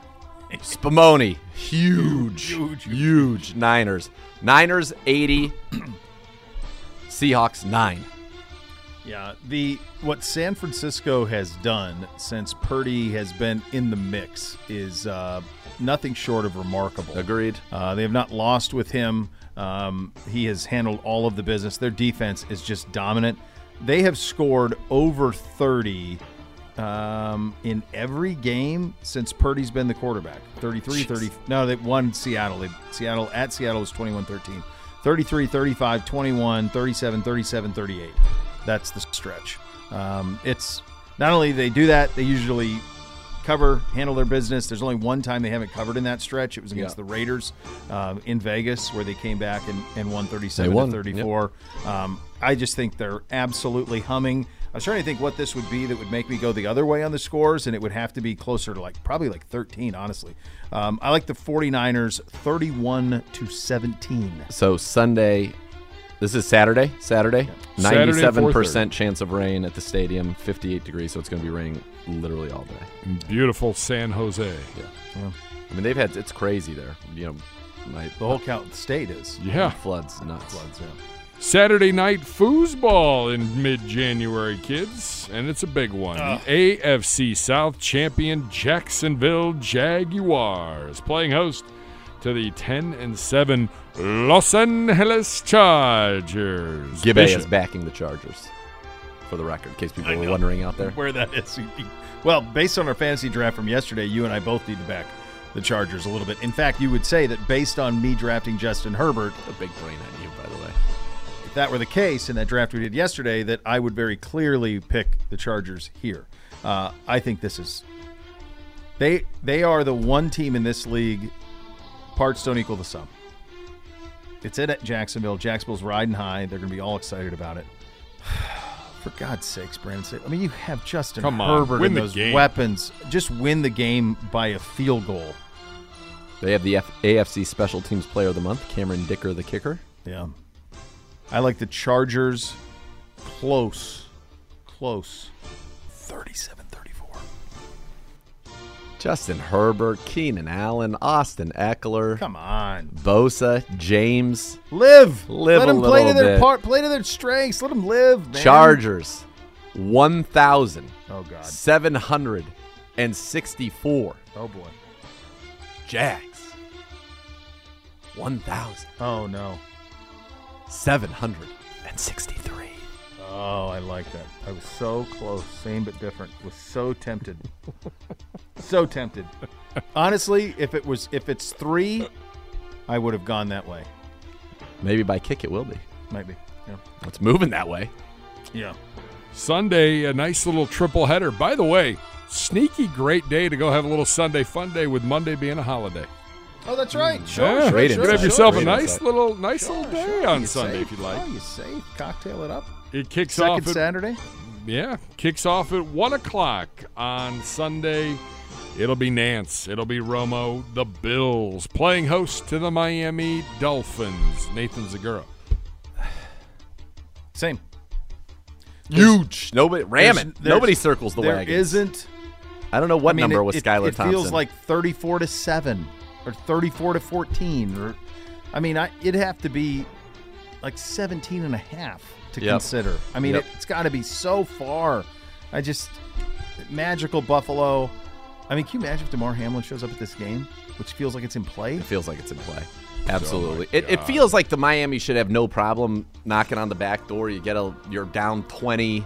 Spumoni, huge, huge, huge Niners. Niners eighty. Seahawks nine. Yeah, the what San Francisco has done since Purdy has been in the mix is uh, nothing short of remarkable. Agreed. Uh, they have not lost with him. Um, he has handled all of the business. Their defense is just dominant. They have scored over 30 um, in every game since Purdy's been the quarterback. 33, 30. No, they won Seattle. They, Seattle at Seattle was 21 13. 33, 35, 21, 37, 37, 38. That's the stretch. Um, it's not only they do that, they usually cover, handle their business. There's only one time they haven't covered in that stretch. It was against Yeah. the Raiders um, in Vegas, where they came back and, and won 37 They won, to 34. Um, I just think they're absolutely humming. I was trying to think what this would be that would make me go the other way on the scores, and it would have to be closer to like probably like 13, honestly. Um, I like the 49ers 31 to 17. So Sunday, this is Saturday. Saturday, Saturday, ninety-seven 4:30. percent chance of rain at the stadium. Fifty-eight degrees, so it's going to be raining literally all day. Beautiful San Jose. Yeah. I mean, they've had it's crazy there. You know, my The whole count state is. Yeah. floods nuts. Floods, yeah. Saturday night foosball in mid-January, kids, and it's a big one. Ah. The AFC South champion Jacksonville Jaguars playing host to the 10 and 7 Los Angeles Chargers. Gibbe Bishop. is backing the Chargers, for the record, in case people were wondering out there. where that is. Well, based on our fantasy draft from yesterday, you and I both need to back the Chargers a little bit. In fact, you would say that based on me drafting Justin Herbert, A big brain on you, by the way. If that were the case in that draft we did yesterday, that I would very clearly pick the Chargers here. Uh, I think this is they they are the one team in this league. Parts don't equal the sum. It's at Jacksonville. Jacksonville's riding high. They're going to be all excited about it. For God's sakes, Brandon. I mean, you have Justin Come on, Herbert win and those game. weapons. Just win the game by a field goal. They have the F- AFC Special Teams Player of the Month, Cameron Dicker, the kicker. Yeah. I like the Chargers close. Close. 37 34. Justin Herbert, Keenan Allen, Austin Ekeler, Come on. Bosa, James, Live. Live Let a them play to their bit. part, play to their strengths. Let them live, man. Chargers, 1,764. Oh god. 764. Oh boy. Jags, 1,000. Oh no. Oh, I like that. I was so close, same but different. Was so tempted. so tempted. Honestly, if it was if it's 3, I would have gone that way. Maybe by kick it will be. Might be. Yeah. It's moving that way. Yeah. Sunday, a nice little triple header. By the way, sneaky great day to go have a little Sunday fun day with Monday being a holiday. Oh, that's right. Mm, sure, Yeah, sure, sure, you could have insight. yourself a nice insight. little, nice Sure, little day sure. on Sunday safe? if you'd like. Oh, you safe. Cocktail it up. It kicks Second off at Saturday. Yeah, kicks off at one o'clock on Sunday. It'll be Nance. It'll be Romo. The Bills playing host to the Miami Dolphins. Nathan Zegura. Same. Huge. Nobody ram There's- it. there's- Nobody circles the There wagons. isn't. I don't know what I mean, number it, was it- Skylar it, Thompson. feels like 34 to 7 or 34 to 14 or I mean, I, it'd have to be like 17 and a half to Yep. consider. I mean, Yep. it, it's got to be so far. I just magical Buffalo. I mean, can you imagine if Damar Hamlin shows up at this game, which feels like it's in play? It feels like it's in play. Oh Absolutely. my it, it feels like the Miami should have no problem knocking on the back door. You get a you're down 20,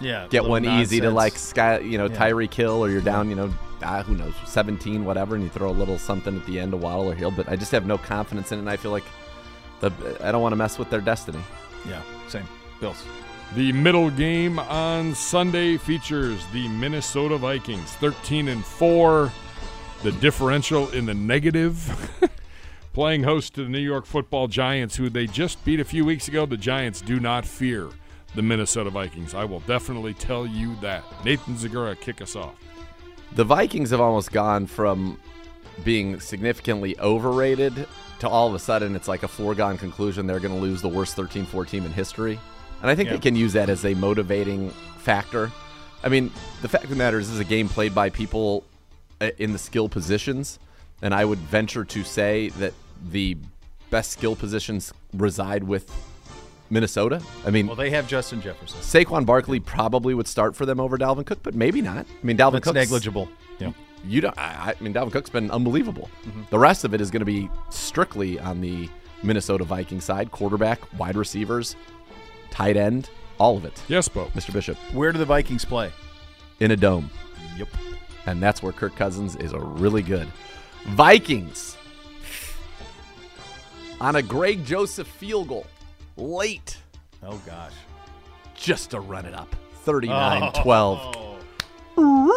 Yeah. get little one easy to like sky, you know, Yeah. Tyreek Hill, or you're down, you know, ah, who knows, 17, whatever, and you throw a little something at the end to Waddle or Hill. But I just have no confidence in it, and I feel like the I don't want to mess with their destiny. Yeah, same. Bills. The middle game on Sunday features the Minnesota Vikings, 13 and 4. The differential in the negative. Playing host to the New York Football Giants, who they just beat a few weeks ago. The Giants do not fear the Minnesota Vikings. I will definitely tell you that. Nathan Zegura, kick us off. The Vikings have almost gone from being significantly overrated to all of a sudden it's like a foregone conclusion they're going to lose the worst 13-4 team in history. And I think Yeah. they can use that as a motivating factor. I mean, the fact of the matter is this is a game played by people uh, in the skill positions, and I would venture to say that the best skill positions reside with Minnesota. I mean, Well, they have Justin Jefferson. Saquon Barkley probably would start for them over Dalvin Cook, but maybe not. I mean, Dalvin That's Cook's negligible. Yeah. you don't. I, I mean, Dalvin Cook's been unbelievable. Mm-hmm. The rest of it is going to be strictly on the Minnesota Viking side: quarterback, wide receivers, tight end, all of it. Yes, Beau. Mr. Bishop Where do the Vikings play? in a dome, Yep. and that's where Kirk Cousins is a really good. Vikings on a Greg Joseph field goal late, Oh gosh. just to run it up, 39-12.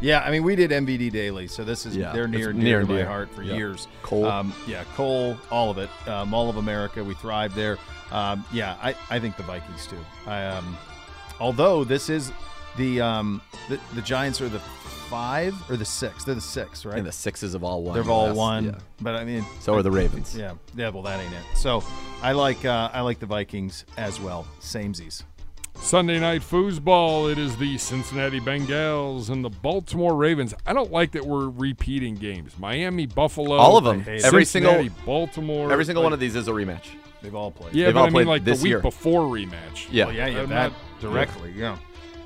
Yeah, I mean, we did MVD daily, so this is Yeah, they're near near to my heart for years. Cole. um, yeah, Cole, all of it, uh, Mall of America. We thrive there. Um, yeah, I, I think the Vikings too. I, um, although this is the um, the, the Giants are the five or the six. They're the six, right? And the sixes of all one. They've all Yes, won, yeah. but I mean, So are the Ravens. yeah, yeah. Well, that ain't it. So I like uh, I like the Vikings as well. Samesies. Sunday night foosball. It is the Cincinnati Bengals and the Baltimore Ravens. I don't like that we're repeating games. Miami, Buffalo, All of them. Every single- Baltimore. Every single like- one of these is a rematch. They've all played. Yeah, They've but all I mean played like the week year. before rematch. Yeah. Well, yeah, yeah, I'm that not- directly. Yeah.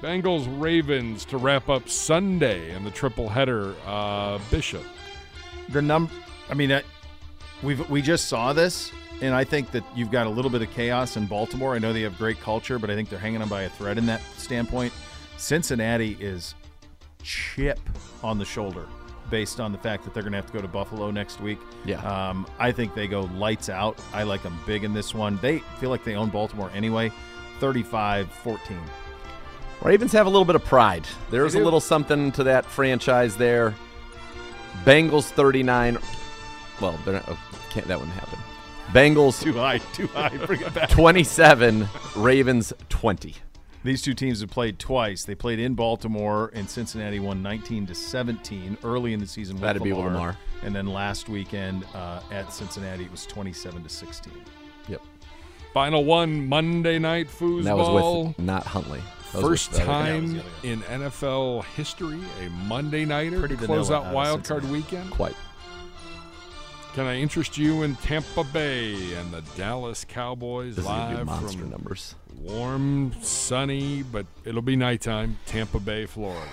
Bengals Ravens to wrap up Sunday and the triple header. Uh, Bishop. the number. I mean, uh, we've we just saw this, and I think that you've got a little bit of chaos in Baltimore. I know they have great culture, but I think they're hanging on by a thread in that standpoint. Cincinnati is chip on the shoulder based on the fact that they're going to have to go to Buffalo next week. Yeah. Um, I think they go lights out. I like them big in this one. They feel like they own Baltimore anyway. 35 14. Ravens have a little bit of pride. There's a little something to that franchise there. Bengals 39. Well, they're not, oh, can't that wouldn't happen. Bengals Too high, too high. Bring it back. 27, Ravens 20. These two teams have played twice. They played in Baltimore, and Cincinnati won 19 to 17 early in the season. With That'd be with Lamar. And then last weekend uh, at Cincinnati, it was 27 to 16. Yep. Final one Monday night foosball. That was with not Huntley. That was First with the other guy. time in NFL history, a Monday nighter Pretty to close out out wild card weekend. Quite. Can I interest you in Tampa Bay and the Dallas Cowboys This is gonna be live monster from numbers. warm, sunny, but it'll be nighttime, Tampa Bay, Florida.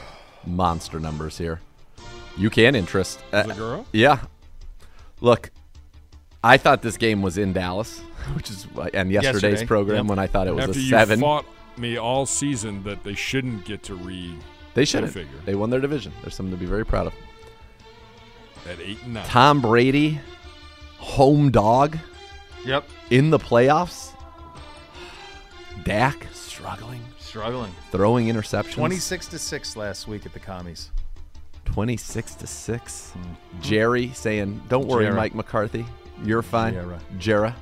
Monster numbers here. You can interest. Uh, Is girl? Yeah. Look, I thought this game was in Dallas, which is and yesterday's Yesterday, program yep. when I thought it was After a you seven. fought me all season that they shouldn't get to read they shouldn't. figure. They won their division. There's something to be very proud of. at eight and nine. Tom Brady, home dog Yep. in the playoffs. Dak struggling, Struggling. throwing interceptions. 26 to 6 last week at the commies. 26 to 6. Jerry saying, Don't worry, Jarrah. Mike McCarthy. You're fine. Jarrah. Jarrah.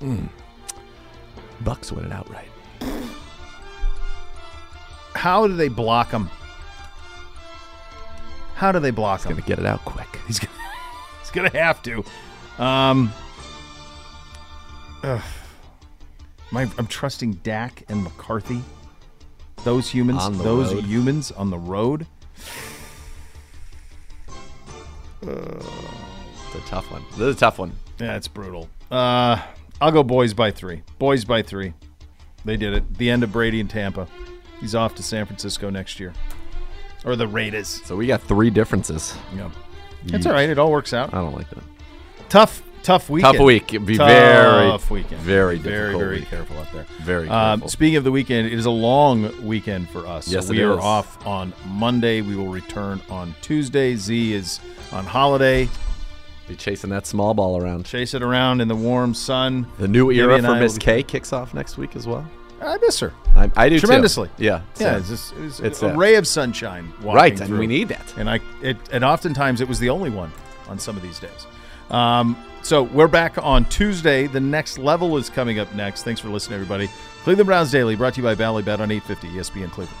Mm. Bucks win it outright. How do they block him? How do they block him? Gonna get it out quick. He's gonna, he's gonna have to. Um, ugh. My, I'm trusting Dak and McCarthy. Those humans, On the those road. humans on the road. It's a tough one. This is a tough one. Yeah, it's brutal. Uh, I'll go boys by three. Boys by three. They did it. The end of Brady in Tampa. He's off to San Francisco next year, or the Raiders. So we got three differences. Yeah, that's all right. It all works out. I don't like that. Tough, tough weekend. Tough week. It'd be tough very- weekend. very very, very week. careful out there. Very Um, speaking of the weekend, it is a long weekend for us. Yes, so we are is. off on Monday. We will return on Tuesday. Z is on holiday. Be chasing that small ball around. Chase it around in the warm sun. The new era for Miss K kicks off next week as well. I miss her. I, I do too. tremendously. Yeah. Yeah, so- it's, just, it's, It's a that. ray of sunshine. Right, and we need that. And I, it, and oftentimes it was the only one on some of these days. Um, so we're back on Tuesday. The next level is coming up next. Thanks for listening, everybody. Cleveland Browns Daily, brought to you by Bally Bet on 850 ESPN Cleveland.